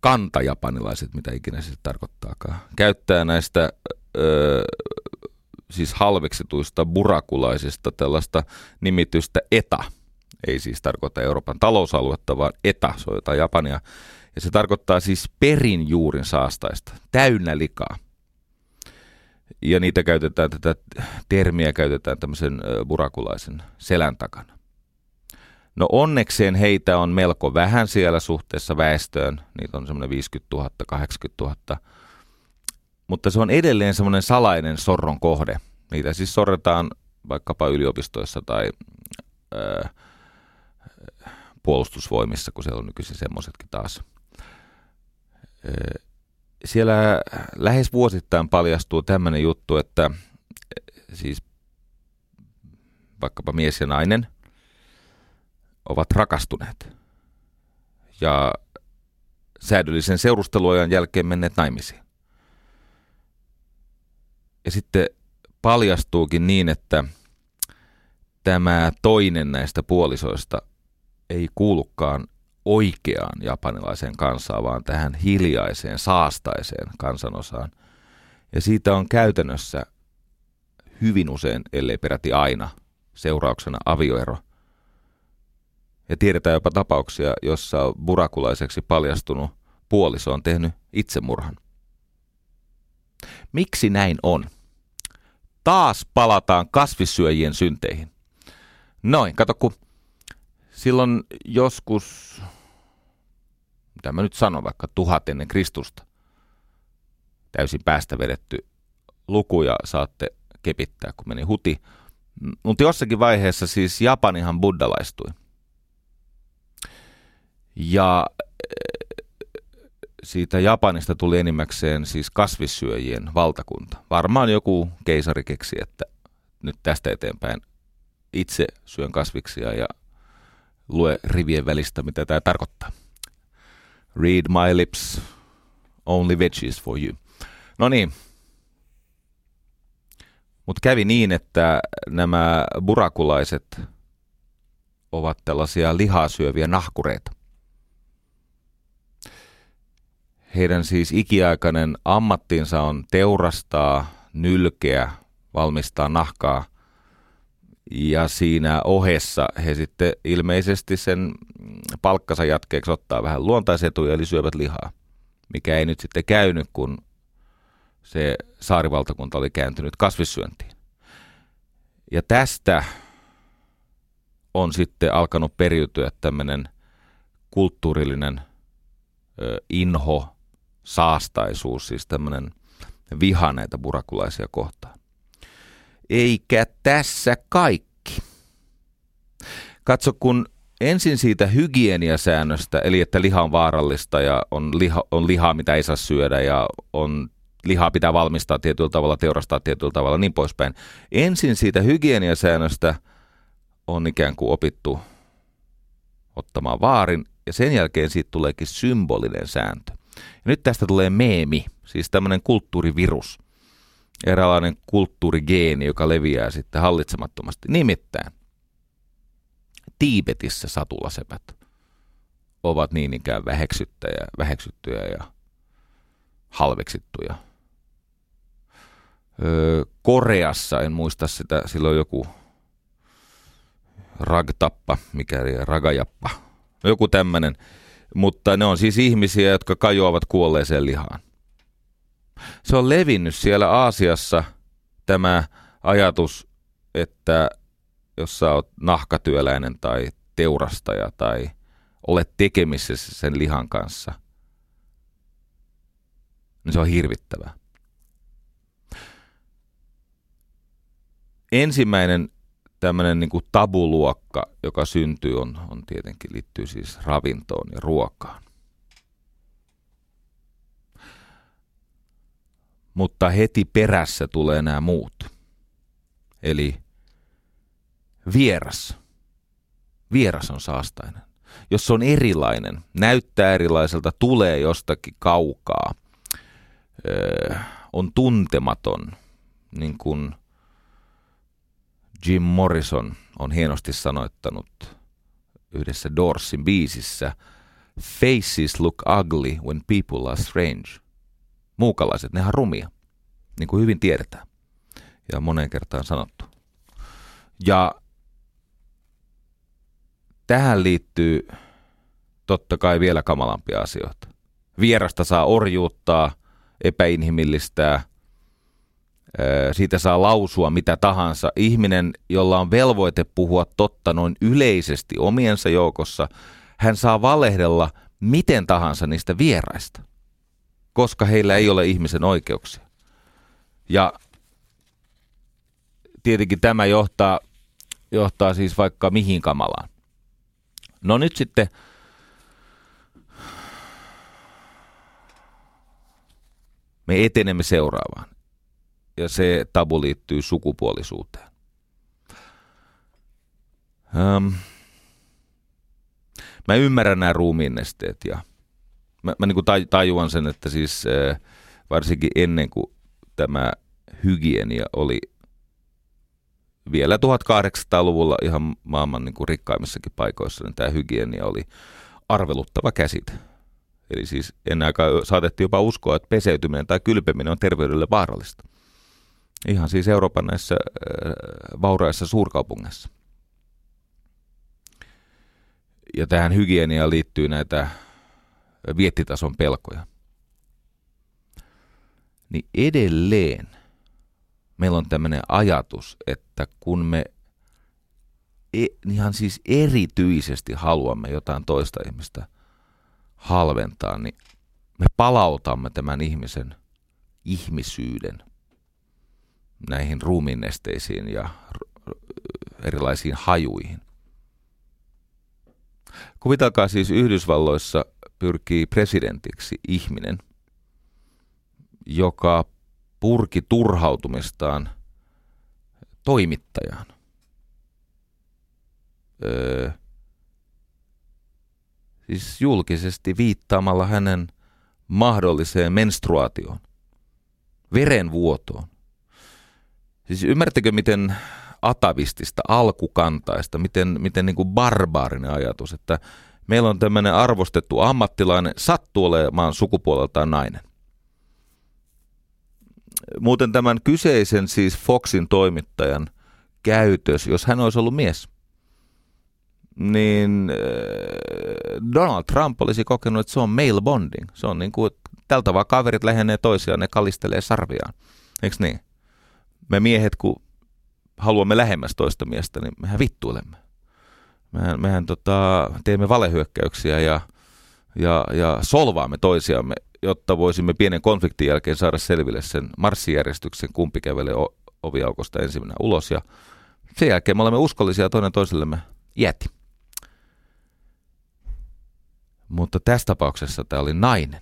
kantajapanilaiset, mitä ikinä se tarkoittaakaan, käyttää näistä eh, siis halveksituista burakulaisista tällaista nimitystä eta – ei siis tarkoita Euroopan talousaluetta, vaan ETA, se on jotain Japania. Ja se tarkoittaa siis perinjuurin saastaista, täynnä likaa. Ja niitä käytetään, tätä termiä käytetään tämmöisen burakulaisen selän takana. No onnekseen heitä on melko vähän siellä suhteessa väestöön. Niitä on semmoinen 50 000, 80 000. Mutta se on edelleen semmoinen salainen sorron kohde. Niitä siis sorretaan vaikkapa yliopistoissa tai äh, puolustusvoimissa, kun siellä on nykyisin semmoisetkin taas. Siellä lähes vuosittain paljastuu tämmöinen juttu, että siis vaikkapa mies ja nainen ovat rakastuneet ja säädöllisen seurusteluajan jälkeen menneet naimisiin. Ja sitten paljastuukin niin, että tämä toinen näistä puolisoista ei kuulukaan oikeaan japanilaiseen kansaan, vaan tähän hiljaiseen, saastaiseen kansanosaan. Ja siitä on käytännössä hyvin usein, ellei peräti aina, seurauksena avioero. Ja tiedetään jopa tapauksia, jossa burakulaiseksi paljastunut puoliso on tehnyt itsemurhan. Miksi näin on? Taas palataan kasvissyöjien synteihin. Noin, kato kun silloin joskus, mitä mä nyt sanon, vaikka tuhat ennen Kristusta, täysin päästä vedetty lukuja saatte kepittää, kun meni huti. Mutta jossakin vaiheessa siis Japanihan buddalaistui. Ja siitä Japanista tuli enimmäkseen siis kasvissyöjien valtakunta. Varmaan joku keisari keksi, että nyt tästä eteenpäin itse syön kasviksia ja lue rivien välistä, mitä tämä tarkoittaa. Read my lips, only veggies for you. No niin. Mutta kävi niin, että nämä burakulaiset ovat tällaisia lihaa syöviä nahkureita. Heidän siis ikiaikainen ammattinsa on teurastaa, nylkeä, valmistaa nahkaa. Ja siinä ohessa he sitten ilmeisesti sen palkkansa jatkeeksi ottaa vähän luontaisetuja, eli syövät lihaa. Mikä ei nyt sitten käynyt, kun se saarivaltakunta oli kääntynyt kasvissyöntiin. Ja tästä on sitten alkanut periytyä tämmöinen kulttuurillinen inho, saastaisuus, siis tämmöinen viha näitä burakulaisia kohtaan. Eikä tässä kaikki. Katso, kun ensin siitä hygieniasäännöstä, eli että liha on vaarallista ja on, liha, on lihaa, mitä ei saa syödä ja on lihaa pitää valmistaa tietyllä tavalla, teurastaa tietyllä tavalla, niin poispäin. Ensin siitä hygieniasäännöstä on ikään kuin opittu ottamaan vaarin, ja sen jälkeen siitä tuleekin symbolinen sääntö. Ja nyt tästä tulee meemi, siis tämmöinen kulttuurivirus, eräänlainen kulttuurigeeni, joka leviää sitten hallitsemattomasti. Nimittäin Tiibetissä satulasepät ovat niin ikään väheksyttyjä, väheksyttyjä ja halveksittuja. Öö, Koreassa, en muista sitä, silloin joku ragtappa, mikä ragajappa, joku tämmöinen, mutta ne on siis ihmisiä, jotka kajoavat kuolleeseen lihaan. Se on levinnyt siellä Aasiassa tämä ajatus, että jos sä oot nahkatyöläinen tai teurastaja tai olet tekemisissä sen lihan kanssa, niin se on hirvittävää. Ensimmäinen tämmöinen niin tabuluokka, joka syntyy, on, on tietenkin liittyy siis ravintoon ja ruokaan. Mutta heti perässä tulee nämä muut. Eli vieras. Vieras on saastainen. Jos se on erilainen, näyttää erilaiselta, tulee jostakin kaukaa, öö, on tuntematon, niin kuin – Jim Morrison on hienosti sanoittanut yhdessä Doorsin biisissä Faces look ugly when people are strange. Muukalaiset, ne on rumia, niin kuin hyvin tiedetään ja moneen kertaan sanottu. Ja tähän liittyy totta kai vielä kamalampia asioita. Vierasta saa orjuuttaa, epäinhimillistää – siitä saa lausua mitä tahansa. Ihminen, jolla on velvoite puhua totta noin yleisesti omiensa joukossa, hän saa valehdella miten tahansa niistä vieraista, koska heillä ei ole ihmisen oikeuksia. Ja tietenkin tämä johtaa, johtaa siis vaikka mihin kamalaan. No nyt sitten me etenemme seuraavaan ja se tabu liittyy sukupuolisuuteen. Um, mä ymmärrän nämä ruumiinnesteet ja mä, mä niin kuin tajuan sen, että siis äh, varsinkin ennen kuin tämä hygienia oli vielä 1800-luvulla ihan maailman niin kuin rikkaimmissakin paikoissa, niin tämä hygienia oli arveluttava käsite. Eli siis ennen aikaa saatettiin jopa uskoa, että peseytyminen tai kylpeminen on terveydelle vaarallista. Ihan siis Euroopan näissä äh, vauraissa suurkaupungeissa. Ja tähän hygieniaan liittyy näitä viettitason pelkoja. Niin edelleen meillä on tämmöinen ajatus, että kun me e, ihan siis erityisesti haluamme jotain toista ihmistä halventaa, niin me palautamme tämän ihmisen ihmisyyden – näihin ruumiinnesteisiin ja erilaisiin hajuihin. Kuvitelkaa siis Yhdysvalloissa pyrkii presidentiksi ihminen, joka purki turhautumistaan toimittajaan. Öö, siis julkisesti viittaamalla hänen mahdolliseen menstruaatioon, verenvuotoon. Siis ymmärrättekö, miten atavistista, alkukantaista, miten, miten niin kuin barbaarinen ajatus, että meillä on tämmöinen arvostettu ammattilainen, sattuu olemaan sukupuoleltaan nainen. Muuten tämän kyseisen siis Foxin toimittajan käytös, jos hän olisi ollut mies, niin äh, Donald Trump olisi kokenut, että se on male bonding. Se on niin kuin, tältä vaan kaverit lähenee toisiaan, ne kalistelee sarviaan. Eikö niin? Me miehet, kun haluamme lähemmäs toista miestä, niin mehän vittuilemme. Mehän, mehän tota, teemme valehyökkäyksiä ja, ja, ja solvaamme toisiamme, jotta voisimme pienen konfliktin jälkeen saada selville sen marssijärjestyksen, kumpi kävelee oviaukosta ensimmäisenä ulos. Ja sen jälkeen me olemme uskollisia toinen toisellemme jäti. Mutta tässä tapauksessa tämä oli nainen.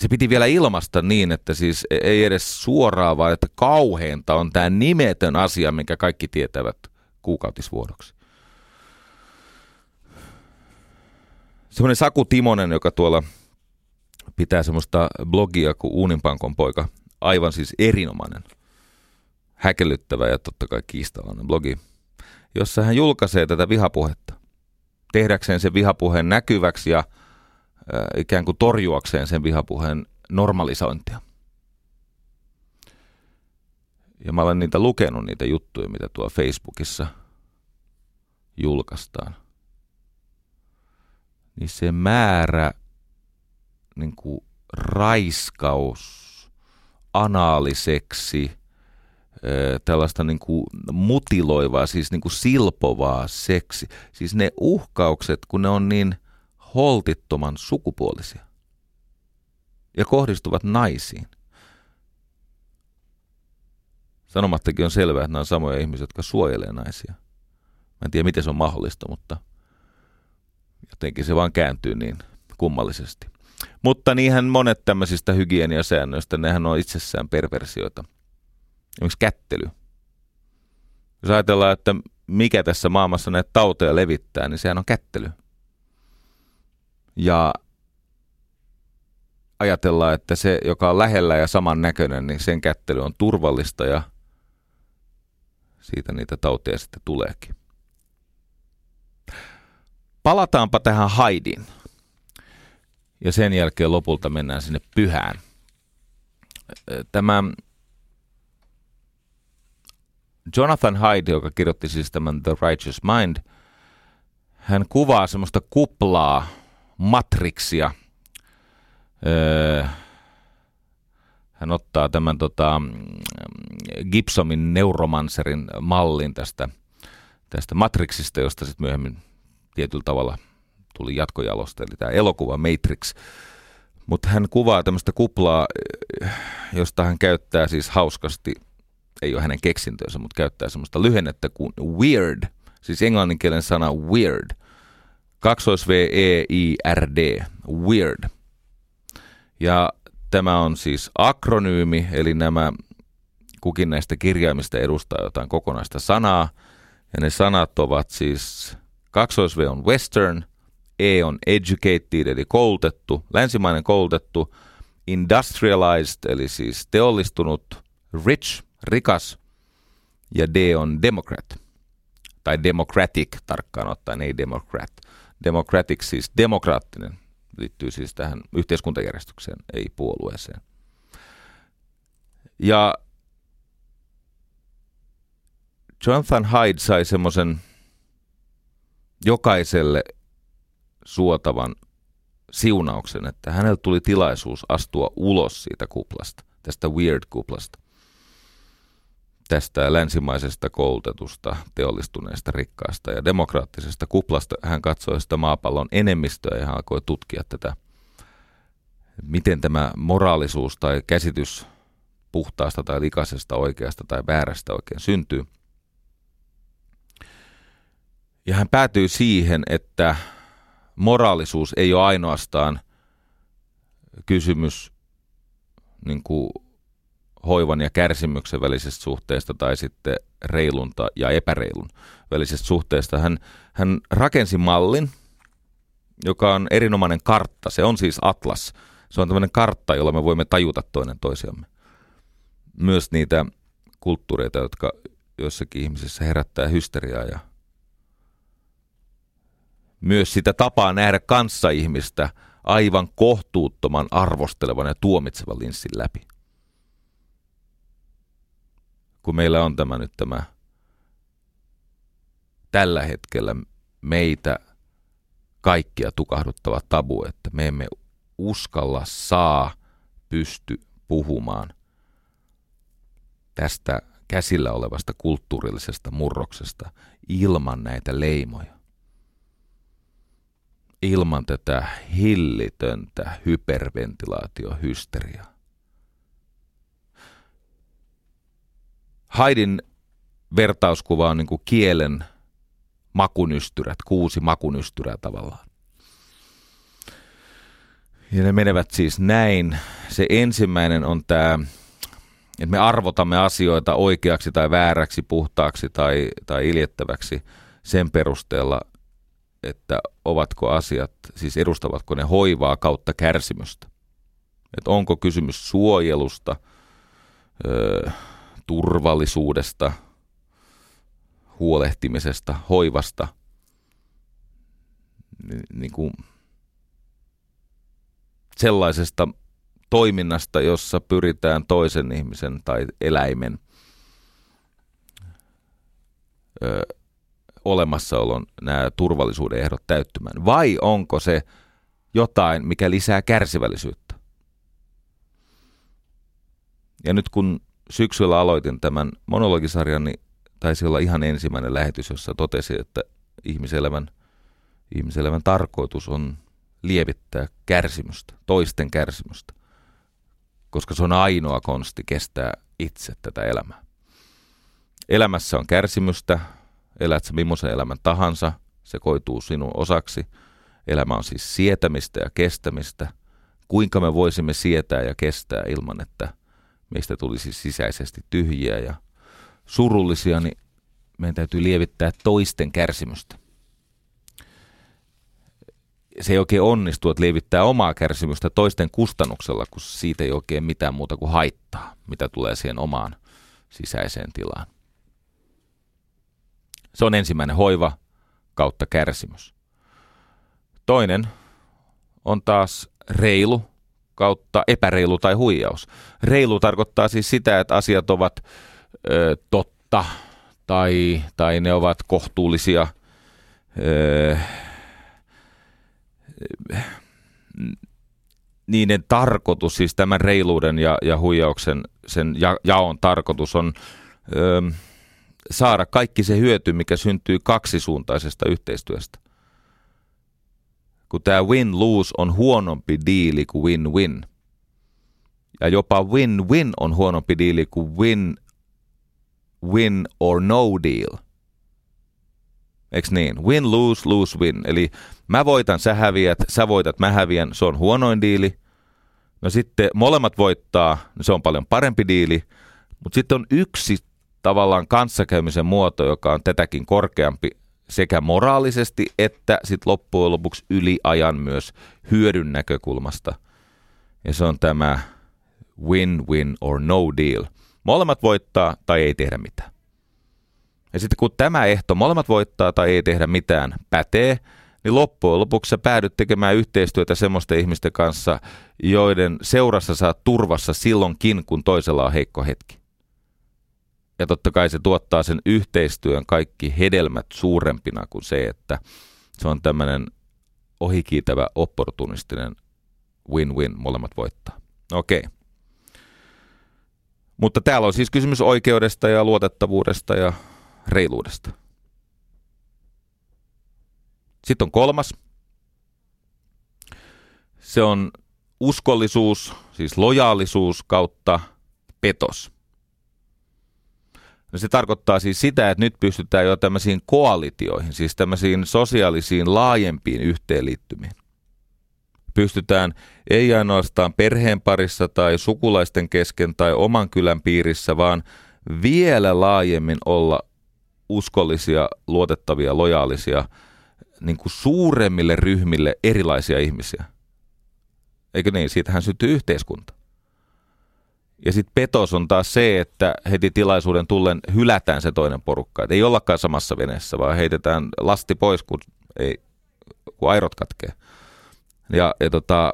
Se piti vielä ilmasta niin, että siis e- ei edes suoraan, vaan että kauheinta on tämä nimetön asia, minkä kaikki tietävät kuukautisvuodoksi. Semmoinen Saku Timonen, joka tuolla pitää semmoista blogia kuin Uuninpankon poika, aivan siis erinomainen, häkellyttävä ja totta kai kiistalainen blogi, jossa hän julkaisee tätä vihapuhetta. Tehdäkseen sen vihapuheen näkyväksi ja – ikään kuin torjuakseen sen vihapuheen normalisointia. Ja mä olen niitä lukenut, niitä juttuja, mitä tuo Facebookissa julkaistaan. Niin se määrä niin kuin raiskaus, anaaliseksi, tällaista niin kuin mutiloivaa, siis niin kuin silpovaa seksi. Siis ne uhkaukset, kun ne on niin – holtittoman sukupuolisia ja kohdistuvat naisiin. Sanomattakin on selvää, että nämä on samoja ihmisiä, jotka suojelee naisia. Mä en tiedä, miten se on mahdollista, mutta jotenkin se vaan kääntyy niin kummallisesti. Mutta niinhän monet tämmöisistä hygieniasäännöistä, nehän on itsessään perversioita. Esimerkiksi kättely. Jos ajatellaan, että mikä tässä maailmassa näitä tauteja levittää, niin sehän on kättely ja ajatellaan, että se, joka on lähellä ja samannäköinen, niin sen kättely on turvallista ja siitä niitä tauteja sitten tuleekin. Palataanpa tähän Haidin. Ja sen jälkeen lopulta mennään sinne pyhään. Tämä Jonathan Hyde, joka kirjoitti siis tämän The Righteous Mind, hän kuvaa semmoista kuplaa – matriksia. Öö, hän ottaa tämän tota, Gibsonin neuromancerin mallin tästä, tästä matriksista, josta sitten myöhemmin tietyllä tavalla tuli jatkojalosta, eli tämä elokuva Matrix. Mutta hän kuvaa tämmöistä kuplaa, josta hän käyttää siis hauskasti, ei ole hänen keksintönsä, mutta käyttää semmoista lyhennettä kuin weird, siis englanninkielen sana weird – kaksois V E I R D, weird. Ja tämä on siis akronyymi, eli nämä kukin näistä kirjaimista edustaa jotain kokonaista sanaa. Ja ne sanat ovat siis, kaksois V on western, E on educated, eli koulutettu, länsimainen koulutettu, industrialized, eli siis teollistunut, rich, rikas, ja D on democrat, tai democratic tarkkaan ottaen, ei democrat. Democratic siis demokraattinen, liittyy siis tähän yhteiskuntajärjestykseen, ei puolueeseen. Ja Jonathan Hyde sai semmoisen jokaiselle suotavan siunauksen, että hänellä tuli tilaisuus astua ulos siitä kuplasta, tästä weird-kuplasta tästä länsimaisesta koulutetusta, teollistuneesta, rikkaasta ja demokraattisesta kuplasta. Hän katsoi sitä maapallon enemmistöä ja hän alkoi tutkia tätä, miten tämä moraalisuus tai käsitys puhtaasta tai likaisesta, oikeasta tai väärästä oikein syntyy. Ja hän päätyy siihen, että moraalisuus ei ole ainoastaan kysymys niin kuin hoivan ja kärsimyksen välisestä suhteesta tai sitten reilun ja epäreilun välisestä suhteesta. Hän, hän rakensi mallin, joka on erinomainen kartta. Se on siis atlas. Se on tämmöinen kartta, jolla me voimme tajuta toinen toisiamme. Myös niitä kulttuureita, jotka joissakin ihmisissä herättää hysteriaa ja myös sitä tapaa nähdä kanssaihmistä aivan kohtuuttoman arvostelevan ja tuomitsevan linssin läpi. Kun meillä on tämä nyt tämä tällä hetkellä meitä kaikkia tukahduttava tabu, että me emme uskalla, saa, pysty puhumaan tästä käsillä olevasta kulttuurillisesta murroksesta ilman näitä leimoja. Ilman tätä hillitöntä hyperventilaatiohysteriaa. Haidin vertauskuva on niin kuin kielen makunystyrät, kuusi makunystyrää tavallaan. Ja ne menevät siis näin. Se ensimmäinen on tämä, että me arvotamme asioita oikeaksi tai vääräksi, puhtaaksi tai, tai iljettäväksi sen perusteella, että ovatko asiat, siis edustavatko ne hoivaa kautta kärsimystä. Että onko kysymys suojelusta, ö, turvallisuudesta, huolehtimisesta, hoivasta, niin kuin sellaisesta toiminnasta, jossa pyritään toisen ihmisen tai eläimen ö, olemassaolon nämä turvallisuuden ehdot täyttymään? Vai onko se jotain, mikä lisää kärsivällisyyttä? Ja nyt kun syksyllä aloitin tämän monologisarjan, niin taisi olla ihan ensimmäinen lähetys, jossa totesi, että ihmiselämän, ihmiselämän tarkoitus on lievittää kärsimystä, toisten kärsimystä, koska se on ainoa konsti kestää itse tätä elämää. Elämässä on kärsimystä, elät sä millaisen elämän tahansa, se koituu sinun osaksi. Elämä on siis sietämistä ja kestämistä. Kuinka me voisimme sietää ja kestää ilman, että meistä tulisi sisäisesti tyhjiä ja surullisia, niin meidän täytyy lievittää toisten kärsimystä. Se ei oikein onnistu, että lievittää omaa kärsimystä toisten kustannuksella, kun siitä ei oikein mitään muuta kuin haittaa, mitä tulee siihen omaan sisäiseen tilaan. Se on ensimmäinen hoiva kautta kärsimys. Toinen on taas reilu kautta epäreilu tai huijaus. Reilu tarkoittaa siis sitä, että asiat ovat ö, totta tai, tai ne ovat kohtuullisia. Ö, niiden tarkoitus, siis tämän reiluuden ja, ja huijauksen, sen ja, jaon tarkoitus on ö, saada kaikki se hyöty, mikä syntyy kaksisuuntaisesta yhteistyöstä. Kun tämä win-lose on huonompi diili kuin win-win. Ja jopa win-win on huonompi diili kuin win, win or no deal. Eiks niin? Win, lose, lose, win. Eli mä voitan, sä häviät, sä voitat, mä häviän, se on huonoin diili. No sitten molemmat voittaa, se on paljon parempi diili. Mutta sitten on yksi tavallaan kanssakäymisen muoto, joka on tätäkin korkeampi sekä moraalisesti että sit loppujen lopuksi yliajan myös hyödyn näkökulmasta. Ja se on tämä win-win or no deal. Molemmat voittaa tai ei tehdä mitään. Ja sitten kun tämä ehto, molemmat voittaa tai ei tehdä mitään, pätee, niin loppujen lopuksi sä päädyt tekemään yhteistyötä semmoisten ihmisten kanssa, joiden seurassa saat turvassa silloinkin, kun toisella on heikko hetki. Ja totta kai se tuottaa sen yhteistyön kaikki hedelmät suurempina kuin se, että se on tämmöinen ohikiitävä opportunistinen win-win, molemmat voittaa. Okei. Okay. Mutta täällä on siis kysymys oikeudesta ja luotettavuudesta ja reiluudesta. Sitten on kolmas. Se on uskollisuus, siis lojaalisuus kautta petos. No se tarkoittaa siis sitä, että nyt pystytään jo tämmöisiin koalitioihin, siis tämmöisiin sosiaalisiin laajempiin yhteenliittymiin. Pystytään ei ainoastaan perheen parissa tai sukulaisten kesken tai oman kylän piirissä, vaan vielä laajemmin olla uskollisia, luotettavia, lojaalisia niin kuin suuremmille ryhmille erilaisia ihmisiä. Eikö niin? Siitähän syntyy yhteiskunta. Ja sitten petos on taas se, että heti tilaisuuden tullen hylätään se toinen porukka. Et ei ollakaan samassa veneessä, vaan heitetään lasti pois, kun, ei, kun airot katkee. Ja, ja tota,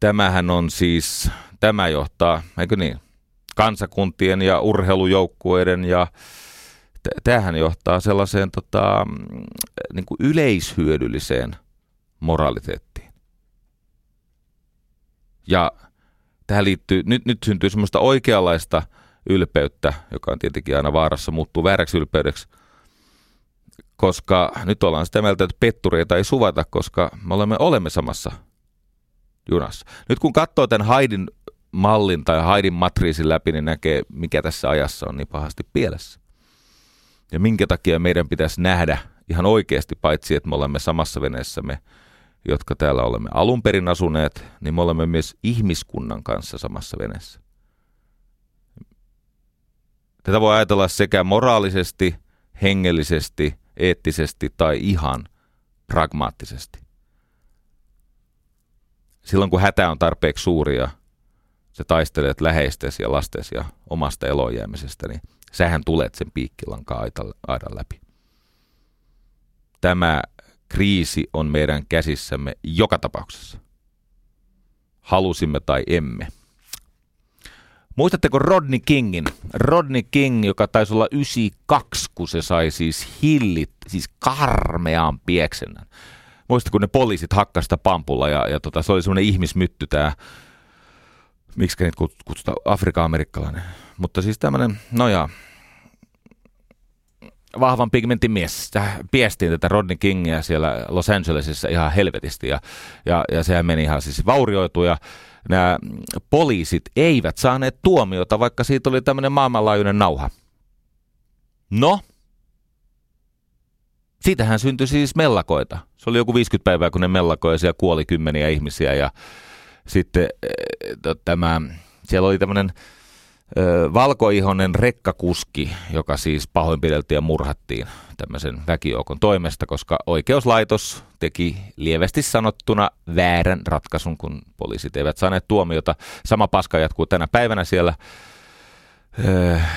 tämähän on siis, tämä johtaa, eikö niin, kansakuntien ja urheilujoukkueiden ja tämähän johtaa sellaiseen tota, niin kuin yleishyödylliseen moraliteettiin. Ja tähän liittyy, nyt, nyt syntyy semmoista oikeanlaista ylpeyttä, joka on tietenkin aina vaarassa muuttuu vääräksi ylpeydeksi, koska nyt ollaan sitä mieltä, että pettureita ei suvata, koska me olemme, olemme samassa junassa. Nyt kun katsoo tämän Haidin mallin tai Haidin matriisin läpi, niin näkee, mikä tässä ajassa on niin pahasti pielessä. Ja minkä takia meidän pitäisi nähdä ihan oikeasti, paitsi että me olemme samassa veneessä me, jotka täällä olemme alun perin asuneet, niin me olemme myös ihmiskunnan kanssa samassa veneessä. Tätä voi ajatella sekä moraalisesti, hengellisesti, eettisesti tai ihan pragmaattisesti. Silloin kun hätä on tarpeeksi suuria, sä taistelet läheistesi ja lastesi ja omasta elojäämisestä, niin sähän tulet sen piikkilankaan aidan läpi. Tämä kriisi on meidän käsissämme joka tapauksessa. Halusimme tai emme. Muistatteko Rodney Kingin? Rodney King, joka taisi olla 92, kun se sai siis hillit, siis karmeaan pieksennän. Muistatko, kun ne poliisit hakkasta pampulla ja, ja tota, se oli semmoinen ihmismytty tämä, miksi niitä kutsutaan, Afrika-amerikkalainen. Mutta siis tämmöinen, no ja, vahvan pigmentin mies. Piestiin tätä Rodney Kingia siellä Los Angelesissa ihan helvetisti ja, ja, ja sehän meni ihan siis vaurioitu ja nämä poliisit eivät saaneet tuomiota, vaikka siitä oli tämmöinen maailmanlaajuinen nauha. No, siitähän syntyi siis mellakoita. Se oli joku 50 päivää, kun ne mellakoi ja siellä kuoli kymmeniä ihmisiä ja sitten äh, tämä, siellä oli tämmöinen valkoihonen rekkakuski, joka siis pahoinpideltiin ja murhattiin tämmöisen väkijoukon toimesta, koska oikeuslaitos teki lievästi sanottuna väärän ratkaisun, kun poliisit eivät saaneet tuomiota. Sama paska jatkuu tänä päivänä siellä.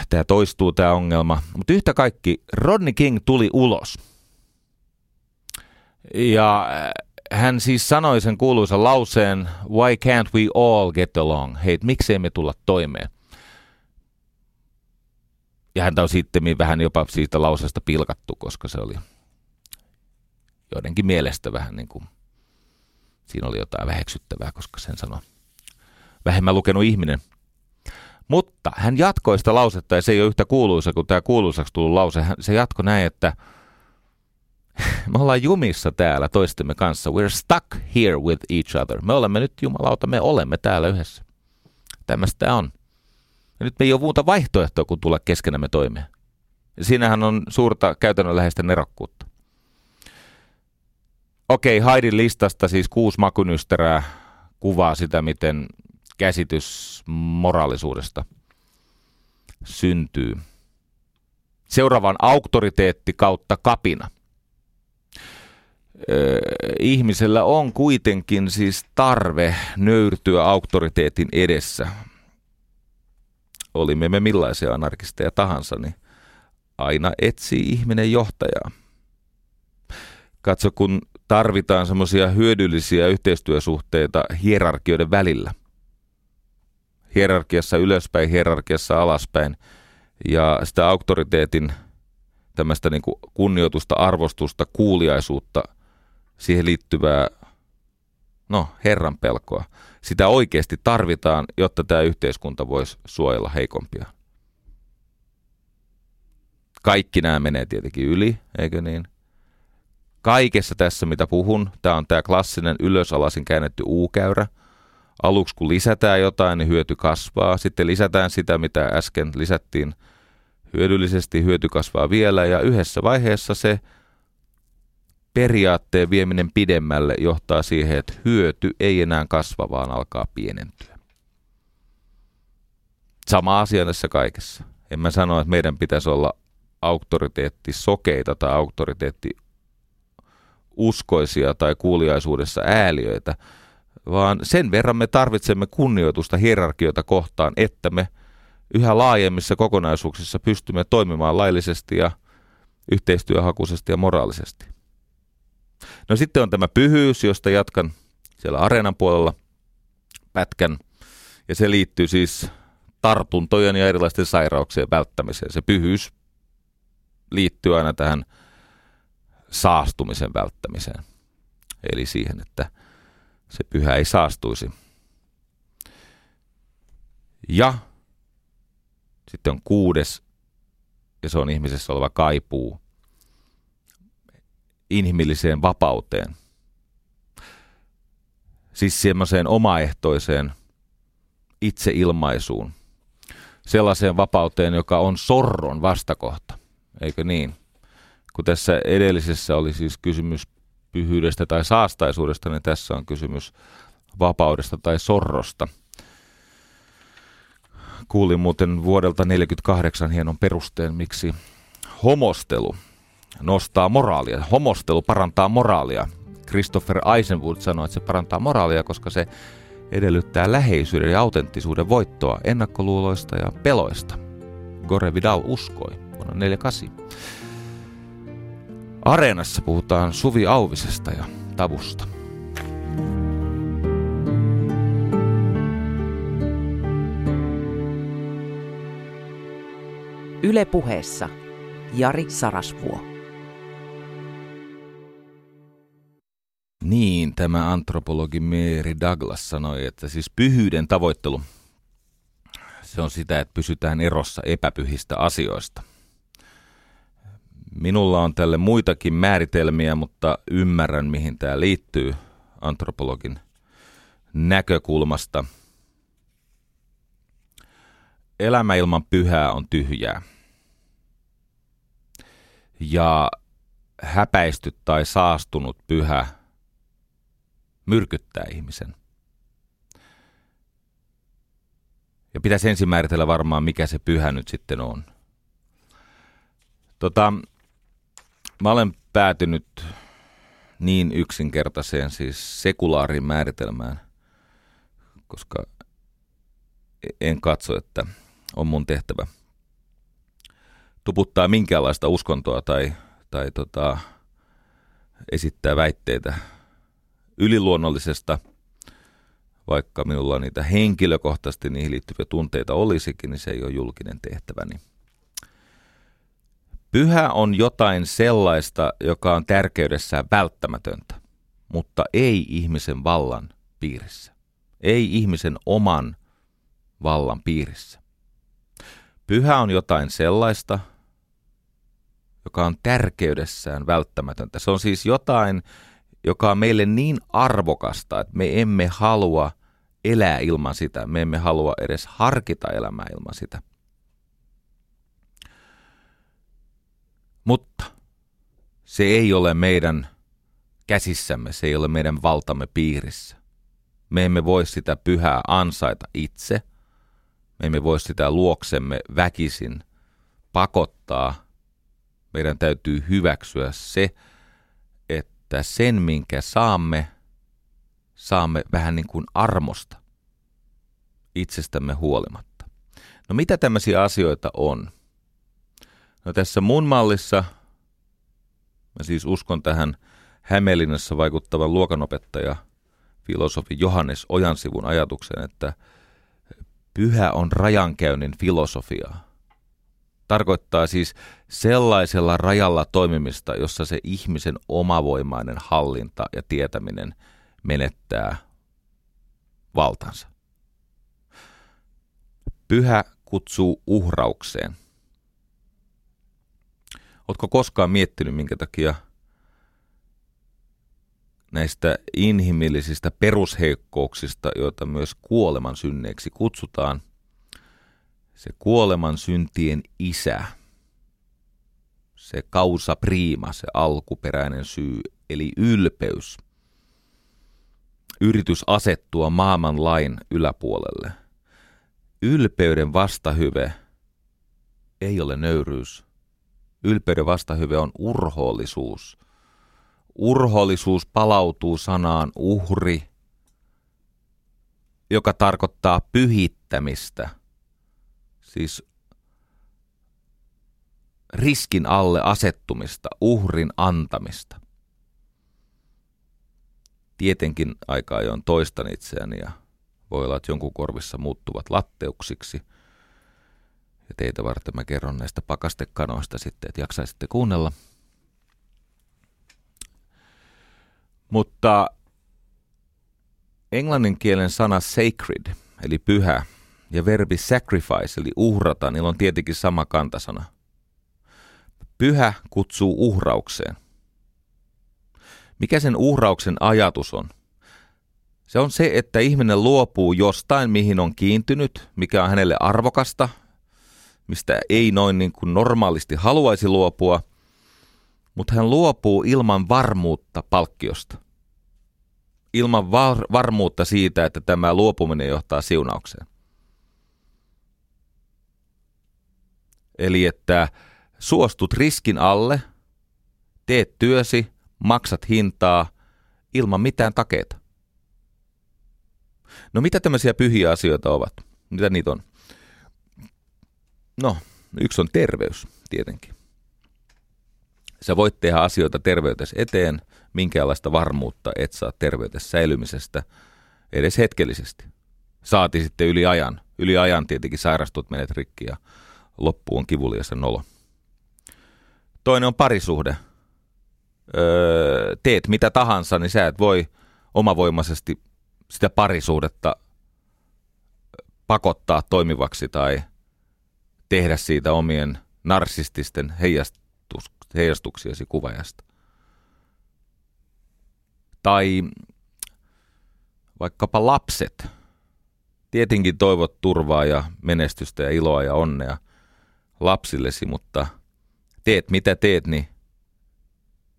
Tämä toistuu tämä ongelma. Mutta yhtä kaikki, Rodney King tuli ulos. Ja hän siis sanoi sen kuuluisan lauseen, why can't we all get along? Hei, miksei me tulla toimeen? Ja häntä on sitten vähän jopa siitä lauseesta pilkattu, koska se oli joidenkin mielestä vähän niin kuin, siinä oli jotain väheksyttävää, koska sen sanoi vähemmän lukenut ihminen. Mutta hän jatkoi sitä lausetta, ja se ei ole yhtä kuuluisa kuin tämä kuuluisaksi tullut lause. Se jatkoi näin, että me ollaan jumissa täällä toistemme kanssa. We're stuck here with each other. Me olemme nyt, jumalauta, me olemme täällä yhdessä. Tämmöistä on. Ja nyt me ei ole muuta vaihtoehtoa kuin tulla keskenämme toimeen. Ja siinähän on suurta käytännönläheistä nerokkuutta. Okei, Haidin listasta siis kuusi makunysterää kuvaa sitä, miten käsitys moraalisuudesta syntyy. Seuraavan auktoriteetti kautta kapina. Öö, ihmisellä on kuitenkin siis tarve nöyrtyä auktoriteetin edessä olimme me millaisia anarkisteja tahansa, niin aina etsii ihminen johtajaa. Katso, kun tarvitaan semmoisia hyödyllisiä yhteistyösuhteita hierarkioiden välillä. Hierarkiassa ylöspäin, hierarkiassa alaspäin. Ja sitä auktoriteetin tämmöistä niin kunnioitusta, arvostusta, kuuliaisuutta, siihen liittyvää, no, Herran pelkoa – sitä oikeasti tarvitaan, jotta tämä yhteiskunta voisi suojella heikompia. Kaikki nämä menee tietenkin yli, eikö niin? Kaikessa tässä, mitä puhun, tämä on tämä klassinen ylösalasin käännetty U-käyrä. Aluksi kun lisätään jotain, niin hyöty kasvaa. Sitten lisätään sitä, mitä äsken lisättiin hyödyllisesti, hyöty kasvaa vielä. Ja yhdessä vaiheessa se periaatteen vieminen pidemmälle johtaa siihen, että hyöty ei enää kasva, vaan alkaa pienentyä. Sama asia tässä kaikessa. En mä sano, että meidän pitäisi olla auktoriteetti sokeita tai auktoriteetti uskoisia tai kuuliaisuudessa ääliöitä, vaan sen verran me tarvitsemme kunnioitusta hierarkioita kohtaan, että me yhä laajemmissa kokonaisuuksissa pystymme toimimaan laillisesti ja yhteistyöhakuisesti ja moraalisesti. No sitten on tämä pyhyys, josta jatkan siellä areenan puolella pätkän. Ja se liittyy siis tartuntojen ja erilaisten sairauksien välttämiseen. Se pyhyys liittyy aina tähän saastumisen välttämiseen. Eli siihen, että se pyhä ei saastuisi. Ja sitten on kuudes, ja se on ihmisessä oleva kaipuu inhimilliseen vapauteen. Siis semmoiseen omaehtoiseen itseilmaisuun. Sellaiseen vapauteen, joka on sorron vastakohta. Eikö niin? Kun tässä edellisessä oli siis kysymys pyhyydestä tai saastaisuudesta, niin tässä on kysymys vapaudesta tai sorrosta. Kuulin muuten vuodelta 1948 hienon perusteen, miksi homostelu nostaa moraalia. Homostelu parantaa moraalia. Christopher Eisenwood sanoi, että se parantaa moraalia, koska se edellyttää läheisyyden ja autenttisuuden voittoa ennakkoluuloista ja peloista. Gore Vidal uskoi vuonna 1948. Areenassa puhutaan Suvi Auvisesta ja tavusta. Yle puheessa Jari Sarasvuo. Niin, tämä antropologi Mary Douglas sanoi, että siis pyhyyden tavoittelu, se on sitä, että pysytään erossa epäpyhistä asioista – Minulla on tälle muitakin määritelmiä, mutta ymmärrän, mihin tämä liittyy antropologin näkökulmasta. Elämä ilman pyhää on tyhjää. Ja häpäisty tai saastunut pyhä myrkyttää ihmisen. Ja pitäisi ensin määritellä varmaan, mikä se pyhä nyt sitten on. Tota, Mä olen päätynyt niin yksinkertaiseen, siis sekulaariin määritelmään, koska en katso, että on mun tehtävä tuputtaa minkäänlaista uskontoa tai, tai tota, esittää väitteitä yliluonnollisesta, vaikka minulla niitä henkilökohtaisesti niihin liittyviä tunteita olisikin, niin se ei ole julkinen tehtäväni. Pyhä on jotain sellaista, joka on tärkeydessään välttämätöntä, mutta ei ihmisen vallan piirissä. Ei ihmisen oman vallan piirissä. Pyhä on jotain sellaista, joka on tärkeydessään välttämätöntä. Se on siis jotain, joka on meille niin arvokasta, että me emme halua elää ilman sitä. Me emme halua edes harkita elämää ilman sitä. Mutta se ei ole meidän käsissämme, se ei ole meidän valtamme piirissä. Me emme voi sitä pyhää ansaita itse. Me emme voi sitä luoksemme väkisin pakottaa. Meidän täytyy hyväksyä se, että sen minkä saamme, saamme vähän niin kuin armosta itsestämme huolimatta. No mitä tämmöisiä asioita on? No tässä mun mallissa, mä siis uskon tähän Hämeenlinnassa vaikuttavan luokanopettaja, filosofi Johannes Ojansivun ajatuksen, että pyhä on rajankäynnin filosofia. Tarkoittaa siis sellaisella rajalla toimimista, jossa se ihmisen omavoimainen hallinta ja tietäminen menettää valtansa. Pyhä kutsuu uhraukseen – Oletko koskaan miettinyt, minkä takia näistä inhimillisistä perusheikkouksista, joita myös kuoleman synneiksi kutsutaan. Se kuoleman syntien isä, se kausa prima, se alkuperäinen syy, eli ylpeys. Yritys asettua maailman lain yläpuolelle. Ylpeyden vastahyve ei ole nöyryys. Ylpeyden vastahyve on urhoollisuus – urhollisuus palautuu sanaan uhri, joka tarkoittaa pyhittämistä, siis riskin alle asettumista, uhrin antamista. Tietenkin aika ajoin toistan itseäni ja voi olla, että jonkun korvissa muuttuvat latteuksiksi. Ja teitä varten mä kerron näistä pakastekanoista sitten, että jaksaisitte kuunnella – Mutta englannin kielen sana sacred, eli pyhä, ja verbi sacrifice, eli uhrata, niillä on tietenkin sama kantasana. Pyhä kutsuu uhraukseen. Mikä sen uhrauksen ajatus on? Se on se, että ihminen luopuu jostain, mihin on kiintynyt, mikä on hänelle arvokasta, mistä ei noin niin kuin normaalisti haluaisi luopua – mutta hän luopuu ilman varmuutta palkkiosta. Ilman var- varmuutta siitä, että tämä luopuminen johtaa siunaukseen. Eli että suostut riskin alle, teet työsi, maksat hintaa ilman mitään takeita. No mitä tämmöisiä pyhiä asioita ovat? Mitä niitä on? No, yksi on terveys tietenkin. Sä voit tehdä asioita terveytes eteen, minkäänlaista varmuutta et saa terveytes säilymisestä edes hetkellisesti. Saati sitten yli ajan. Yli ajan tietenkin sairastut, menet rikki ja loppu on kivulias nolo. Toinen on parisuhde. Öö, teet mitä tahansa, niin sä et voi omavoimaisesti sitä parisuhdetta pakottaa toimivaksi tai tehdä siitä omien narsististen heijast, heijastuksiasi kuvajasta. Tai vaikkapa lapset. Tietenkin toivot turvaa ja menestystä ja iloa ja onnea lapsillesi, mutta teet mitä teet, niin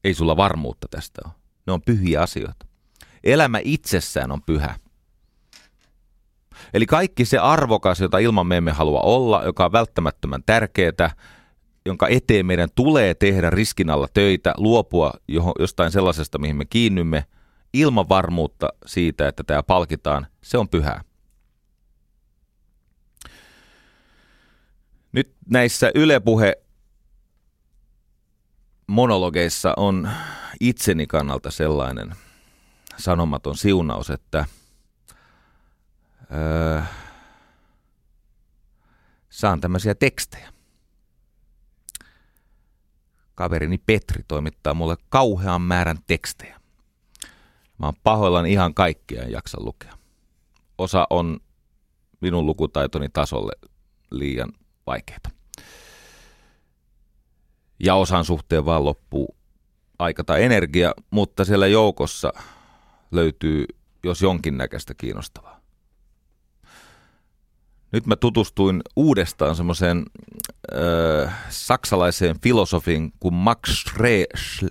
ei sulla varmuutta tästä ole. Ne on pyhiä asioita. Elämä itsessään on pyhä. Eli kaikki se arvokas, jota ilman me emme halua olla, joka on välttämättömän tärkeää, jonka eteen meidän tulee tehdä riskin alla töitä, luopua jostain sellaisesta, mihin me kiinnymme, ilman varmuutta siitä, että tämä palkitaan, se on pyhää. Nyt näissä ylepuhe monologeissa on itseni kannalta sellainen sanomaton siunaus, että öö, saan tämmöisiä tekstejä kaverini Petri toimittaa mulle kauhean määrän tekstejä. Mä oon pahoillaan ihan kaikkia en jaksa lukea. Osa on minun lukutaitoni tasolle liian vaikeita. Ja osan suhteen vaan loppuu aika tai energia, mutta siellä joukossa löytyy jos jonkinnäköistä kiinnostavaa. Nyt mä tutustuin uudestaan semmoiseen äh, saksalaiseen filosofin kuin Max Schreschl.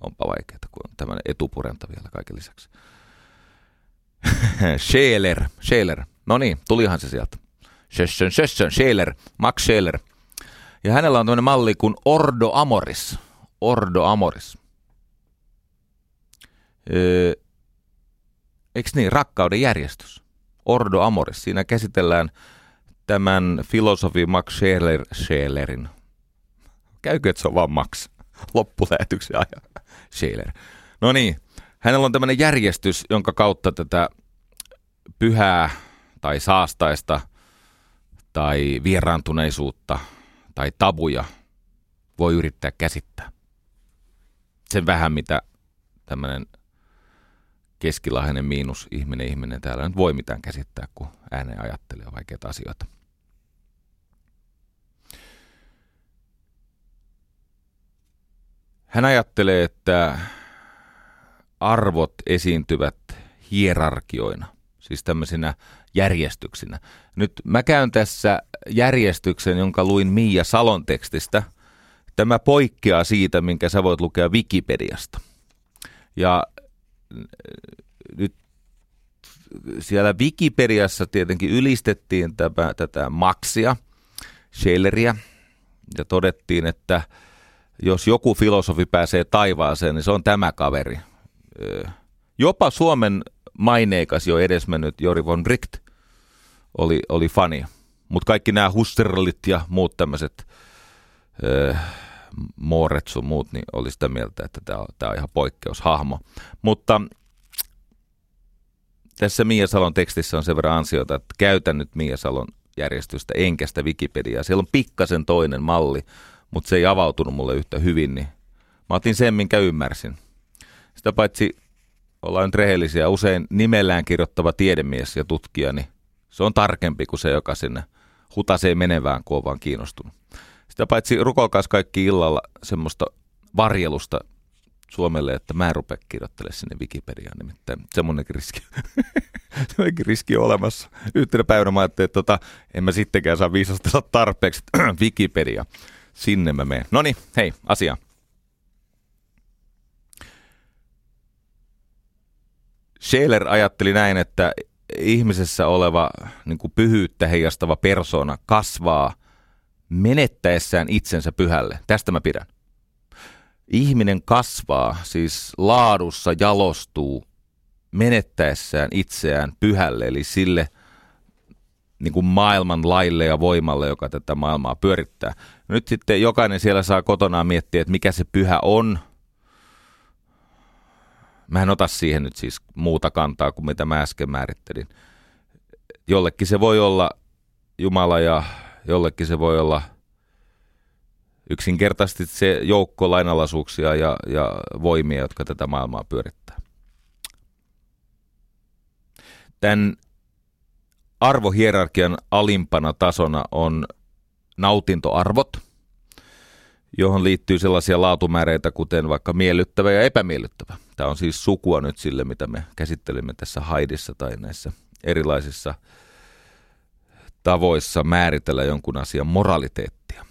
Onpa vaikeaa, kun on tämmöinen etupurenta vielä kaiken lisäksi. Scheler, Scheler. No niin, tulihan se sieltä. Schessen, Schessen, Scheler, Max Scheler. Ja hänellä on tämmöinen malli kuin Ordo Amoris. Ordo Amoris. Öö, eikö niin, rakkauden järjestys. Ordo Amoris. Siinä käsitellään tämän filosofi Max Scheler, Schelerin. Käykö, että se on vaan Max? Loppulähetyksen ajan. Scheler. No niin, hänellä on tämmöinen järjestys, jonka kautta tätä pyhää tai saastaista tai vieraantuneisuutta tai tabuja voi yrittää käsittää. Sen vähän, mitä tämmöinen keskilainen miinus ihminen ihminen täällä nyt voi mitään käsittää, kun ääneen ajattelee vaikeita asioita. Hän ajattelee, että arvot esiintyvät hierarkioina, siis tämmöisinä järjestyksinä. Nyt mä käyn tässä järjestyksen, jonka luin Miia Salon tekstistä. Tämä poikkeaa siitä, minkä sä voit lukea Wikipediasta. Ja äh, nyt siellä Wikipediassa tietenkin ylistettiin tämä, tätä Maxia, Schelleria, ja todettiin, että jos joku filosofi pääsee taivaaseen, niin se on tämä kaveri. Jopa Suomen maineikas jo edesmennyt Jori von Bricht oli, oli fani. Mutta kaikki nämä Husserlit ja muut tämmöiset Mooret sun muut, niin oli sitä mieltä, että tämä on, on ihan poikkeushahmo. Mutta tässä Mia Salon tekstissä on sen verran ansiota, että käytän nyt Mia Salon järjestystä enkä sitä Wikipediaa. Siellä on pikkasen toinen malli, mutta se ei avautunut mulle yhtä hyvin, niin mä otin sen, minkä ymmärsin. Sitä paitsi ollaan nyt rehellisiä, usein nimellään kirjoittava tiedemies ja tutkija, niin se on tarkempi kuin se, joka sinne hutasee menevään, kun on vaan kiinnostunut. Sitä paitsi rukolkaas kaikki illalla semmoista varjelusta Suomelle, että mä en rupea kirjoittelemaan sinne Wikipediaan, nimittäin semmoinenkin riski, semmoinenkin riski on olemassa. Yhtenä päivänä mä ajattelin, että tota, en mä sittenkään saa viisastella tarpeeksi Wikipedia. Sinne mä menen. No niin, hei, asia. Scheler ajatteli näin, että ihmisessä oleva niin kuin pyhyyttä heijastava persona kasvaa menettäessään itsensä pyhälle. Tästä mä pidän ihminen kasvaa, siis laadussa jalostuu menettäessään itseään pyhälle, eli sille niin kuin maailman laille ja voimalle, joka tätä maailmaa pyörittää. Nyt sitten jokainen siellä saa kotonaan miettiä, että mikä se pyhä on. Mä en ota siihen nyt siis muuta kantaa kuin mitä mä äsken määrittelin. Jollekin se voi olla Jumala ja jollekin se voi olla yksinkertaisesti se joukko lainalaisuuksia ja, ja voimia, jotka tätä maailmaa pyörittää. Tämän arvohierarkian alimpana tasona on nautintoarvot, johon liittyy sellaisia laatumääreitä, kuten vaikka miellyttävä ja epämiellyttävä. Tämä on siis sukua nyt sille, mitä me käsittelimme tässä Haidissa tai näissä erilaisissa tavoissa määritellä jonkun asian moraliteettia.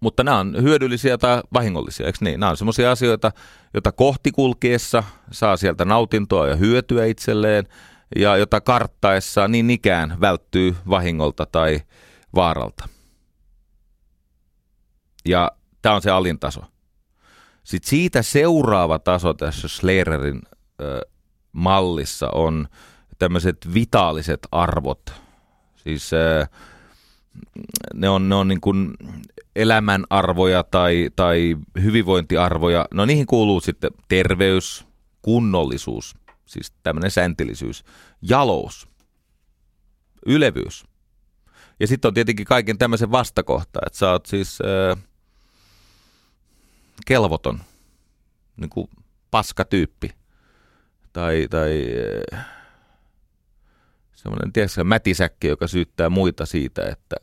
Mutta nämä on hyödyllisiä tai vahingollisia, eikö niin? Nämä on sellaisia asioita, joita kohti kulkiessa saa sieltä nautintoa ja hyötyä itselleen, ja jota karttaessa niin ikään välttyy vahingolta tai vaaralta. Ja tämä on se alintaso. Sitten siitä seuraava taso tässä Schlererin ö, mallissa on tämmöiset vitaaliset arvot. Siis ö, ne on, ne on niin kuin elämänarvoja tai, tai hyvinvointiarvoja. No niihin kuuluu sitten terveys, kunnollisuus, siis tämmöinen säntillisyys, jalous, ylevyys. Ja sitten on tietenkin kaiken tämmöisen vastakohta, että sä oot siis äh, kelvoton, niin kuin paskatyyppi. Tai, tai äh, semmoinen, tiedätkö, mätisäkki, joka syyttää muita siitä, että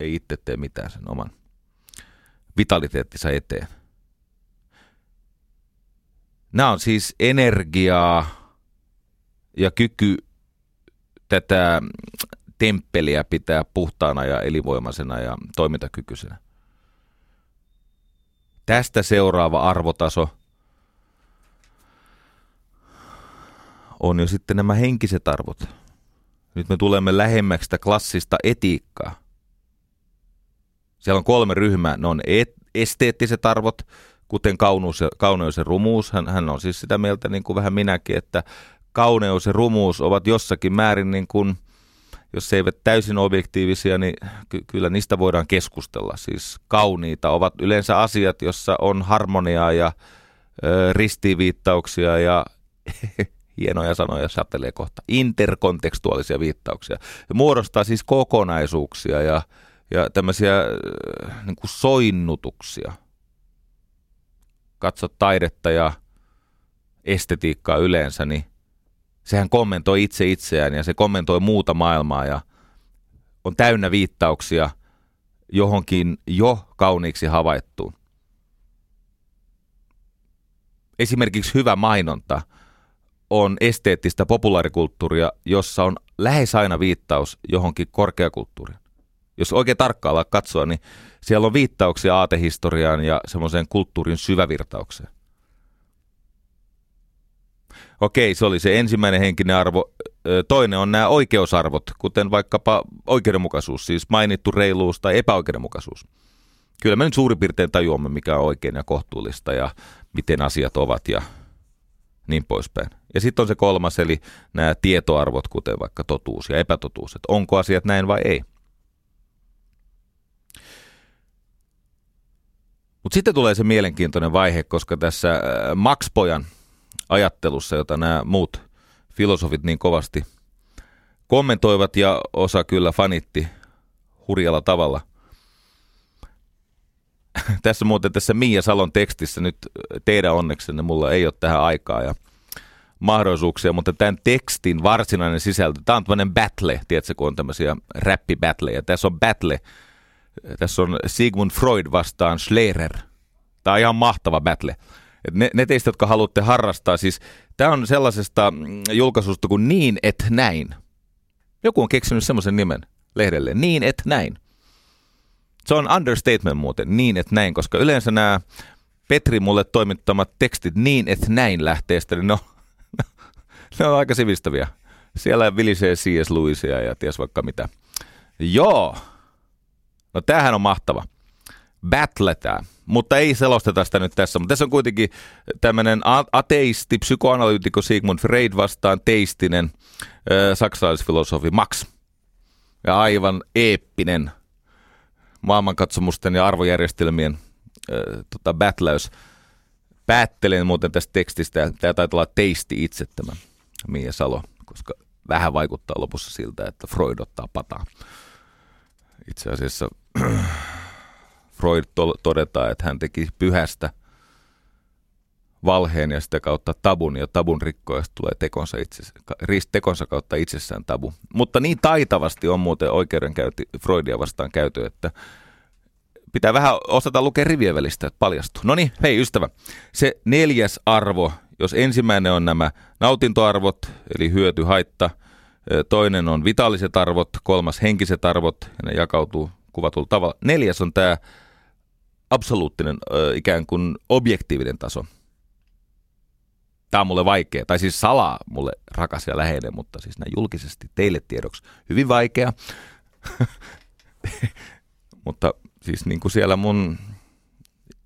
ei itse tee mitään sen oman vitaliteettinsa eteen. Nämä on siis energiaa ja kyky tätä temppeliä pitää puhtaana ja elinvoimaisena ja toimintakykyisenä. Tästä seuraava arvotaso on jo sitten nämä henkiset arvot. Nyt me tulemme lähemmäksi sitä klassista etiikkaa. Siellä on kolme ryhmää. Ne on et, esteettiset arvot, kuten kauneus ja, kauneus ja rumuus. Hän, hän on siis sitä mieltä, niin kuin vähän minäkin, että kauneus ja rumuus ovat jossakin määrin, niin kuin, jos se eivät täysin objektiivisia, niin ky- kyllä niistä voidaan keskustella. Siis kauniita ovat yleensä asiat, jossa on harmoniaa ja ö, ristiviittauksia ja hienoja sanoja satelee kohta, interkontekstuaalisia viittauksia. Ja muodostaa siis kokonaisuuksia ja ja tämmöisiä niin kuin soinnutuksia. Katsot taidetta ja estetiikkaa yleensä, niin sehän kommentoi itse itseään ja se kommentoi muuta maailmaa ja on täynnä viittauksia johonkin jo kauniiksi havaittuun. esimerkiksi hyvä mainonta on esteettistä populaarikulttuuria, jossa on lähes aina viittaus johonkin korkeakulttuuriin. Jos oikein tarkkailla katsoa, niin siellä on viittauksia aatehistoriaan ja semmoiseen kulttuurin syvävirtaukseen. Okei, se oli se ensimmäinen henkinen arvo. Toinen on nämä oikeusarvot, kuten vaikkapa oikeudenmukaisuus, siis mainittu reiluus tai epäoikeudenmukaisuus. Kyllä me nyt suurin piirtein tajuamme, mikä on oikein ja kohtuullista ja miten asiat ovat ja niin poispäin. Ja sitten on se kolmas, eli nämä tietoarvot, kuten vaikka totuus ja epätotuus, että onko asiat näin vai ei. Mutta sitten tulee se mielenkiintoinen vaihe, koska tässä Max Pojan ajattelussa, jota nämä muut filosofit niin kovasti kommentoivat ja osa kyllä fanitti hurjalla tavalla. tässä muuten tässä Miia Salon tekstissä nyt teidän onneksenne mulla ei ole tähän aikaa ja mahdollisuuksia, mutta tämän tekstin varsinainen sisältö, tämä on tämmöinen battle, tiedätkö, kun on tämmöisiä räppibattleja. Tässä on battle, tässä on Sigmund Freud vastaan Schlerer. Tämä on ihan mahtava battle. Ne, ne teistä, jotka haluatte harrastaa, siis tämä on sellaisesta mm, julkaisusta kuin Niin et näin. Joku on keksinyt semmoisen nimen lehdelle, Niin et näin. Se on understatement muuten, Niin et näin, koska yleensä nämä Petri mulle toimittamat tekstit Niin et näin lähteestä, niin ne on, ne on aika sivistäviä. Siellä vilisee C.S. Lewisia ja ties vaikka mitä. Joo. No tämähän on mahtava. Battle tämä mutta ei selosteta sitä nyt tässä. Mutta tässä on kuitenkin tämmöinen ateisti, psykoanalyytikko Sigmund Freud vastaan teistinen saksalaisfilosofi Max. Ja aivan eeppinen maailmankatsomusten ja arvojärjestelmien äh, tota, battleus. Päättelen muuten tästä tekstistä, tämä taitaa olla teisti itse tämä Mia Salo, koska vähän vaikuttaa lopussa siltä, että Freud ottaa pataa. Itse asiassa Freud to- todetaan, että hän teki pyhästä valheen ja sitä kautta tabun, ja tabun rikkoista tulee tekonsa, itse, tekonsa kautta itsessään tabu. Mutta niin taitavasti on muuten oikeudenkäynti Freudia vastaan käyty, että pitää vähän osata lukea rivien välistä, että paljastuu. No niin, hei ystävä, se neljäs arvo, jos ensimmäinen on nämä nautintoarvot, eli hyöty, haitta, toinen on vitaaliset arvot, kolmas henkiset arvot, ja ne jakautuu kuvatulla tavalla. Neljäs on tämä absoluuttinen ikään kuin objektiivinen taso. Tämä on mulle vaikea, tai siis salaa mulle rakas ja läheinen, mutta siis näin julkisesti teille tiedoksi hyvin vaikea. mutta siis niin kuin siellä mun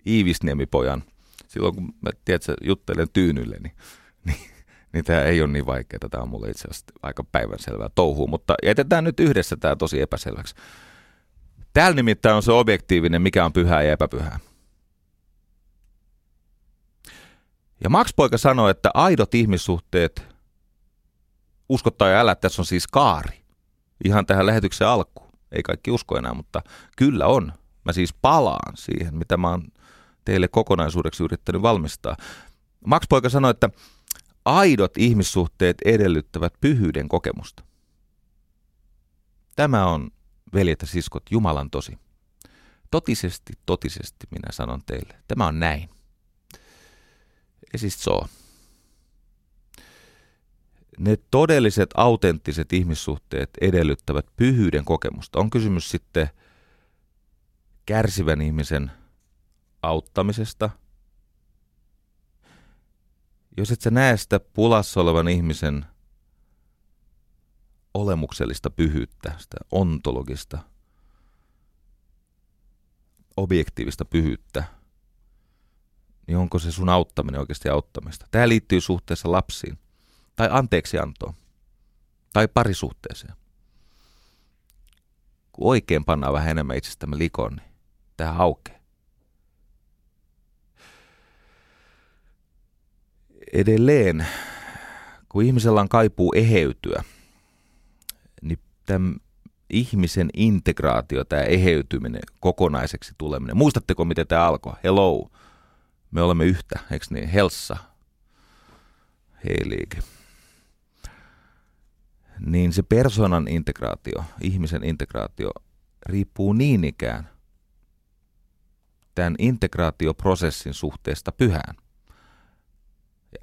Iivisniemipojan, silloin kun mä tiedätkö, juttelen tyynylle, niin, niin, niin tämä ei ole niin vaikeaa. Tämä on mulle itse asiassa aika päivänselvää touhua, mutta jätetään nyt yhdessä tämä tosi epäselväksi. Täällä nimittäin on se objektiivinen, mikä on pyhää ja epäpyhää. Ja Max Poika sanoi, että aidot ihmissuhteet, uskottaa ja älä, tässä on siis kaari. Ihan tähän lähetyksen alkuun. Ei kaikki usko enää, mutta kyllä on. Mä siis palaan siihen, mitä mä oon teille kokonaisuudeksi yrittänyt valmistaa. Max Poika sanoi, että aidot ihmissuhteet edellyttävät pyhyyden kokemusta. Tämä on veljet ja siskot, Jumalan tosi. Totisesti, totisesti minä sanon teille, tämä on näin. Ja siis. Ne todelliset, autenttiset ihmissuhteet edellyttävät pyhyyden kokemusta. On kysymys sitten kärsivän ihmisen auttamisesta. Jos et sä näe sitä pulassa olevan ihmisen olemuksellista pyhyyttä, sitä ontologista, objektiivista pyhyyttä, niin onko se sun auttaminen oikeasti auttamista? Tämä liittyy suhteessa lapsiin, tai anteeksiantoon, tai parisuhteeseen. Kun oikein pannaan vähän enemmän itsestämme likoon, niin tämä aukeaa. Edelleen, kun ihmisellä on kaipuu eheytyä – tämän ihmisen integraatio, tämä eheytyminen, kokonaiseksi tuleminen. Muistatteko, miten tämä alkoi? Hello, me olemme yhtä, eikö niin? Helssa, heilig. Niin se persoonan integraatio, ihmisen integraatio, riippuu niin ikään tämän integraatioprosessin suhteesta pyhään.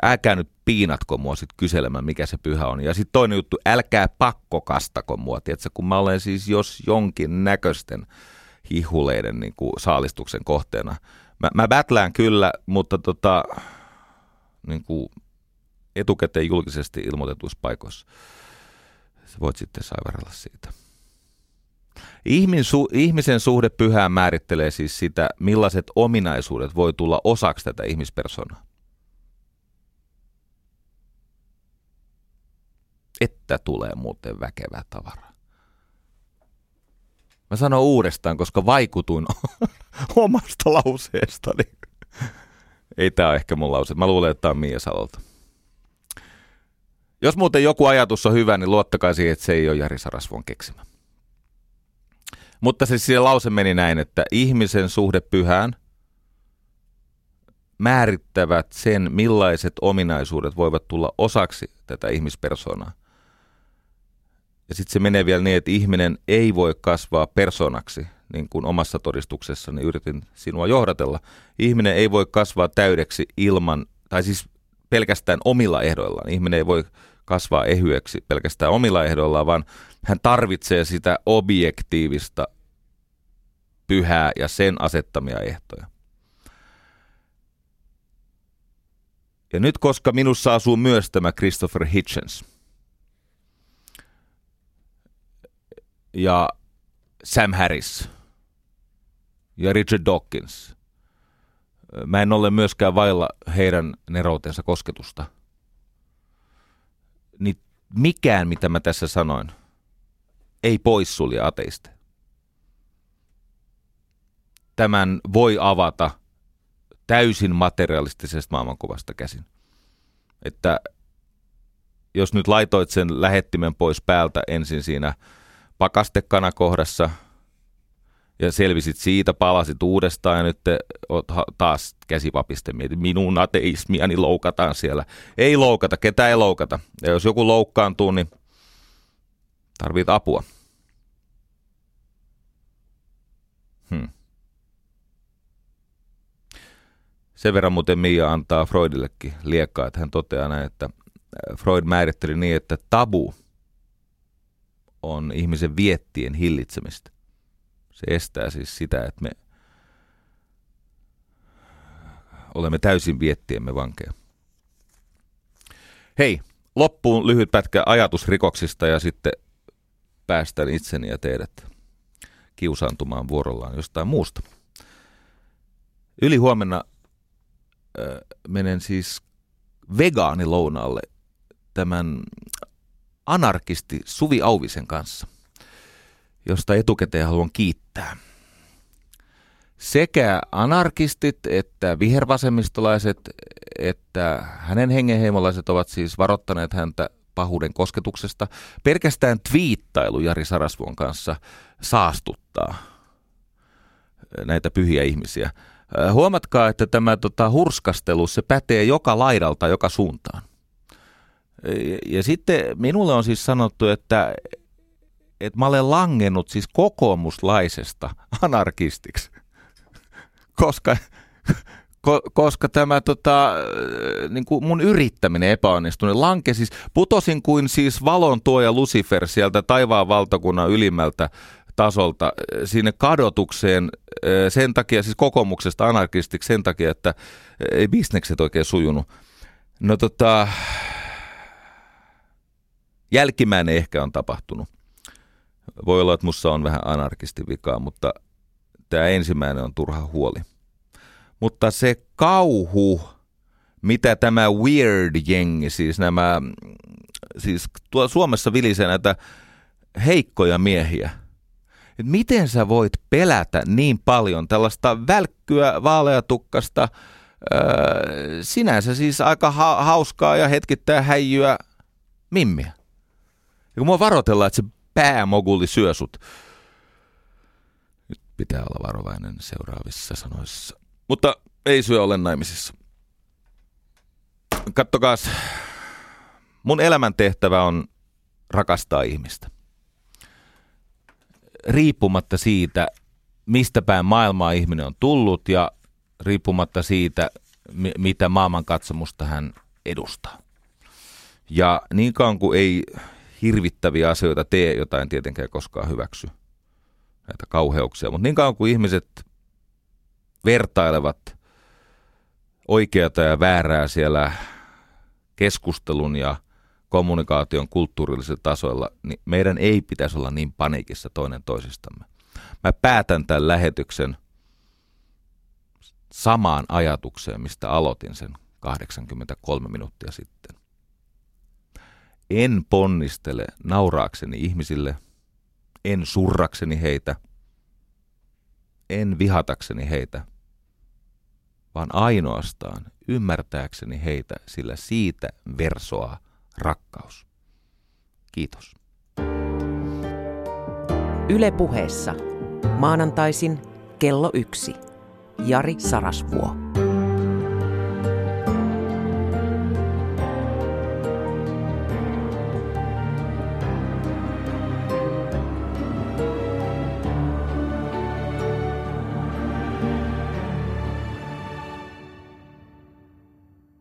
Älkää nyt piinatko mua sit kyselemään, mikä se pyhä on. Ja sitten toinen juttu, älkää pakkokastako mua. Tiedätkö, kun mä olen siis jos jonkin näköisten hihuleiden niin kuin saalistuksen kohteena. Mä, mä battlään kyllä, mutta tota, niin kuin etukäteen julkisesti ilmoitetuissa paikoissa. Sä voit sitten saivarella siitä. ihmisen suhde pyhään määrittelee siis sitä, millaiset ominaisuudet voi tulla osaksi tätä ihmispersonaa. Että tulee muuten väkevää tavaraa. Mä sanon uudestaan, koska vaikutuin omasta lauseestani. Ei ole ehkä mun lause. Mä luulen, että tää on Mia Salolta. Jos muuten joku ajatus on hyvä, niin luottakaa siihen, että se ei ole Jari Sarasvon keksimä. Mutta siis lause meni näin, että ihmisen suhde pyhään määrittävät sen, millaiset ominaisuudet voivat tulla osaksi tätä ihmispersoonaa. Ja sitten se menee vielä niin, että ihminen ei voi kasvaa persoonaksi, niin kuin omassa todistuksessani yritin sinua johdatella. Ihminen ei voi kasvaa täydeksi ilman, tai siis pelkästään omilla ehdoillaan. Ihminen ei voi kasvaa ehyeksi pelkästään omilla ehdoillaan, vaan hän tarvitsee sitä objektiivista pyhää ja sen asettamia ehtoja. Ja nyt koska minussa asuu myös tämä Christopher Hitchens ja Sam Harris ja Richard Dawkins – Mä en ole myöskään vailla heidän neroutensa kosketusta. Niin mikään, mitä mä tässä sanoin, ei poissulje ateista. Tämän voi avata täysin materialistisesta maailmankuvasta käsin. Että jos nyt laitoit sen lähettimen pois päältä ensin siinä pakastekanakohdassa – ja selvisit siitä, palasit uudestaan ja nyt te taas käsivapiste mietit, minun ateismiani loukataan siellä. Ei loukata, ketä ei loukata. Ja jos joku loukkaantuu, niin tarvit apua. Hmm. Sen verran muuten Mia antaa Freudillekin liekkaa, että hän toteaa näin, että äh, Freud määritteli niin, että tabu on ihmisen viettien hillitsemistä. Se estää siis sitä, että me olemme täysin viettiemme vankeja. Hei, loppuun lyhyt pätkä ajatusrikoksista ja sitten päästän itseni ja teidät kiusaantumaan vuorollaan jostain muusta. Yli huomenna äh, menen siis vegaanilounaalle tämän anarkisti Suvi Auvisen kanssa josta etukäteen haluan kiittää. Sekä anarkistit että vihervasemmistolaiset että hänen hengenheimolaiset ovat siis varoittaneet häntä pahuuden kosketuksesta. Pelkästään twiittailu Jari Sarasvuon kanssa saastuttaa näitä pyhiä ihmisiä. Huomatkaa, että tämä tota, hurskastelu, se pätee joka laidalta, joka suuntaan. Ja sitten minulle on siis sanottu, että että mä olen langennut siis kokoomuslaisesta anarkistiksi, koska, ko, koska tämä tota, niin kuin mun yrittäminen epäonnistui. Lanke siis, putosin kuin siis valon tuoja Lucifer sieltä taivaan valtakunnan ylimmältä tasolta sinne kadotukseen sen takia, siis kokoomuksesta anarkistiksi sen takia, että ei bisnekset oikein sujunut. No tota, jälkimmäinen ehkä on tapahtunut. Voi olla, että mussa on vähän vikaa, mutta tämä ensimmäinen on turha huoli. Mutta se kauhu, mitä tämä weird-jengi, siis nämä, siis tuolla Suomessa vilisee näitä heikkoja miehiä. Et miten sä voit pelätä niin paljon tällaista välkkyä, vaaleatukkasta, öö, sinänsä siis aika ha- hauskaa ja hetkittää häijyä mimmiä. Ja kun mua varoitellaan, että se päämoguli syö sut. Nyt pitää olla varovainen seuraavissa sanoissa. Mutta ei syö ole naimisissa. Kattokaas, mun elämäntehtävä on rakastaa ihmistä. Riippumatta siitä, mistä päin maailmaa ihminen on tullut ja riippumatta siitä, mitä maailmankatsomusta hän edustaa. Ja niin kauan kuin ei hirvittäviä asioita tee, jotain tietenkään koskaan hyväksy, näitä kauheuksia, mutta niin kauan kuin ihmiset vertailevat oikeata ja väärää siellä keskustelun ja kommunikaation kulttuurillisilla tasoilla, niin meidän ei pitäisi olla niin paniikissa toinen toisistamme. Mä päätän tämän lähetyksen samaan ajatukseen, mistä aloitin sen 83 minuuttia sitten. En ponnistele nauraakseni ihmisille, en surrakseni heitä, en vihatakseni heitä, vaan ainoastaan ymmärtääkseni heitä, sillä siitä versoaa rakkaus. Kiitos. Yle puheessa. Maanantaisin kello yksi. Jari Sarasvuo.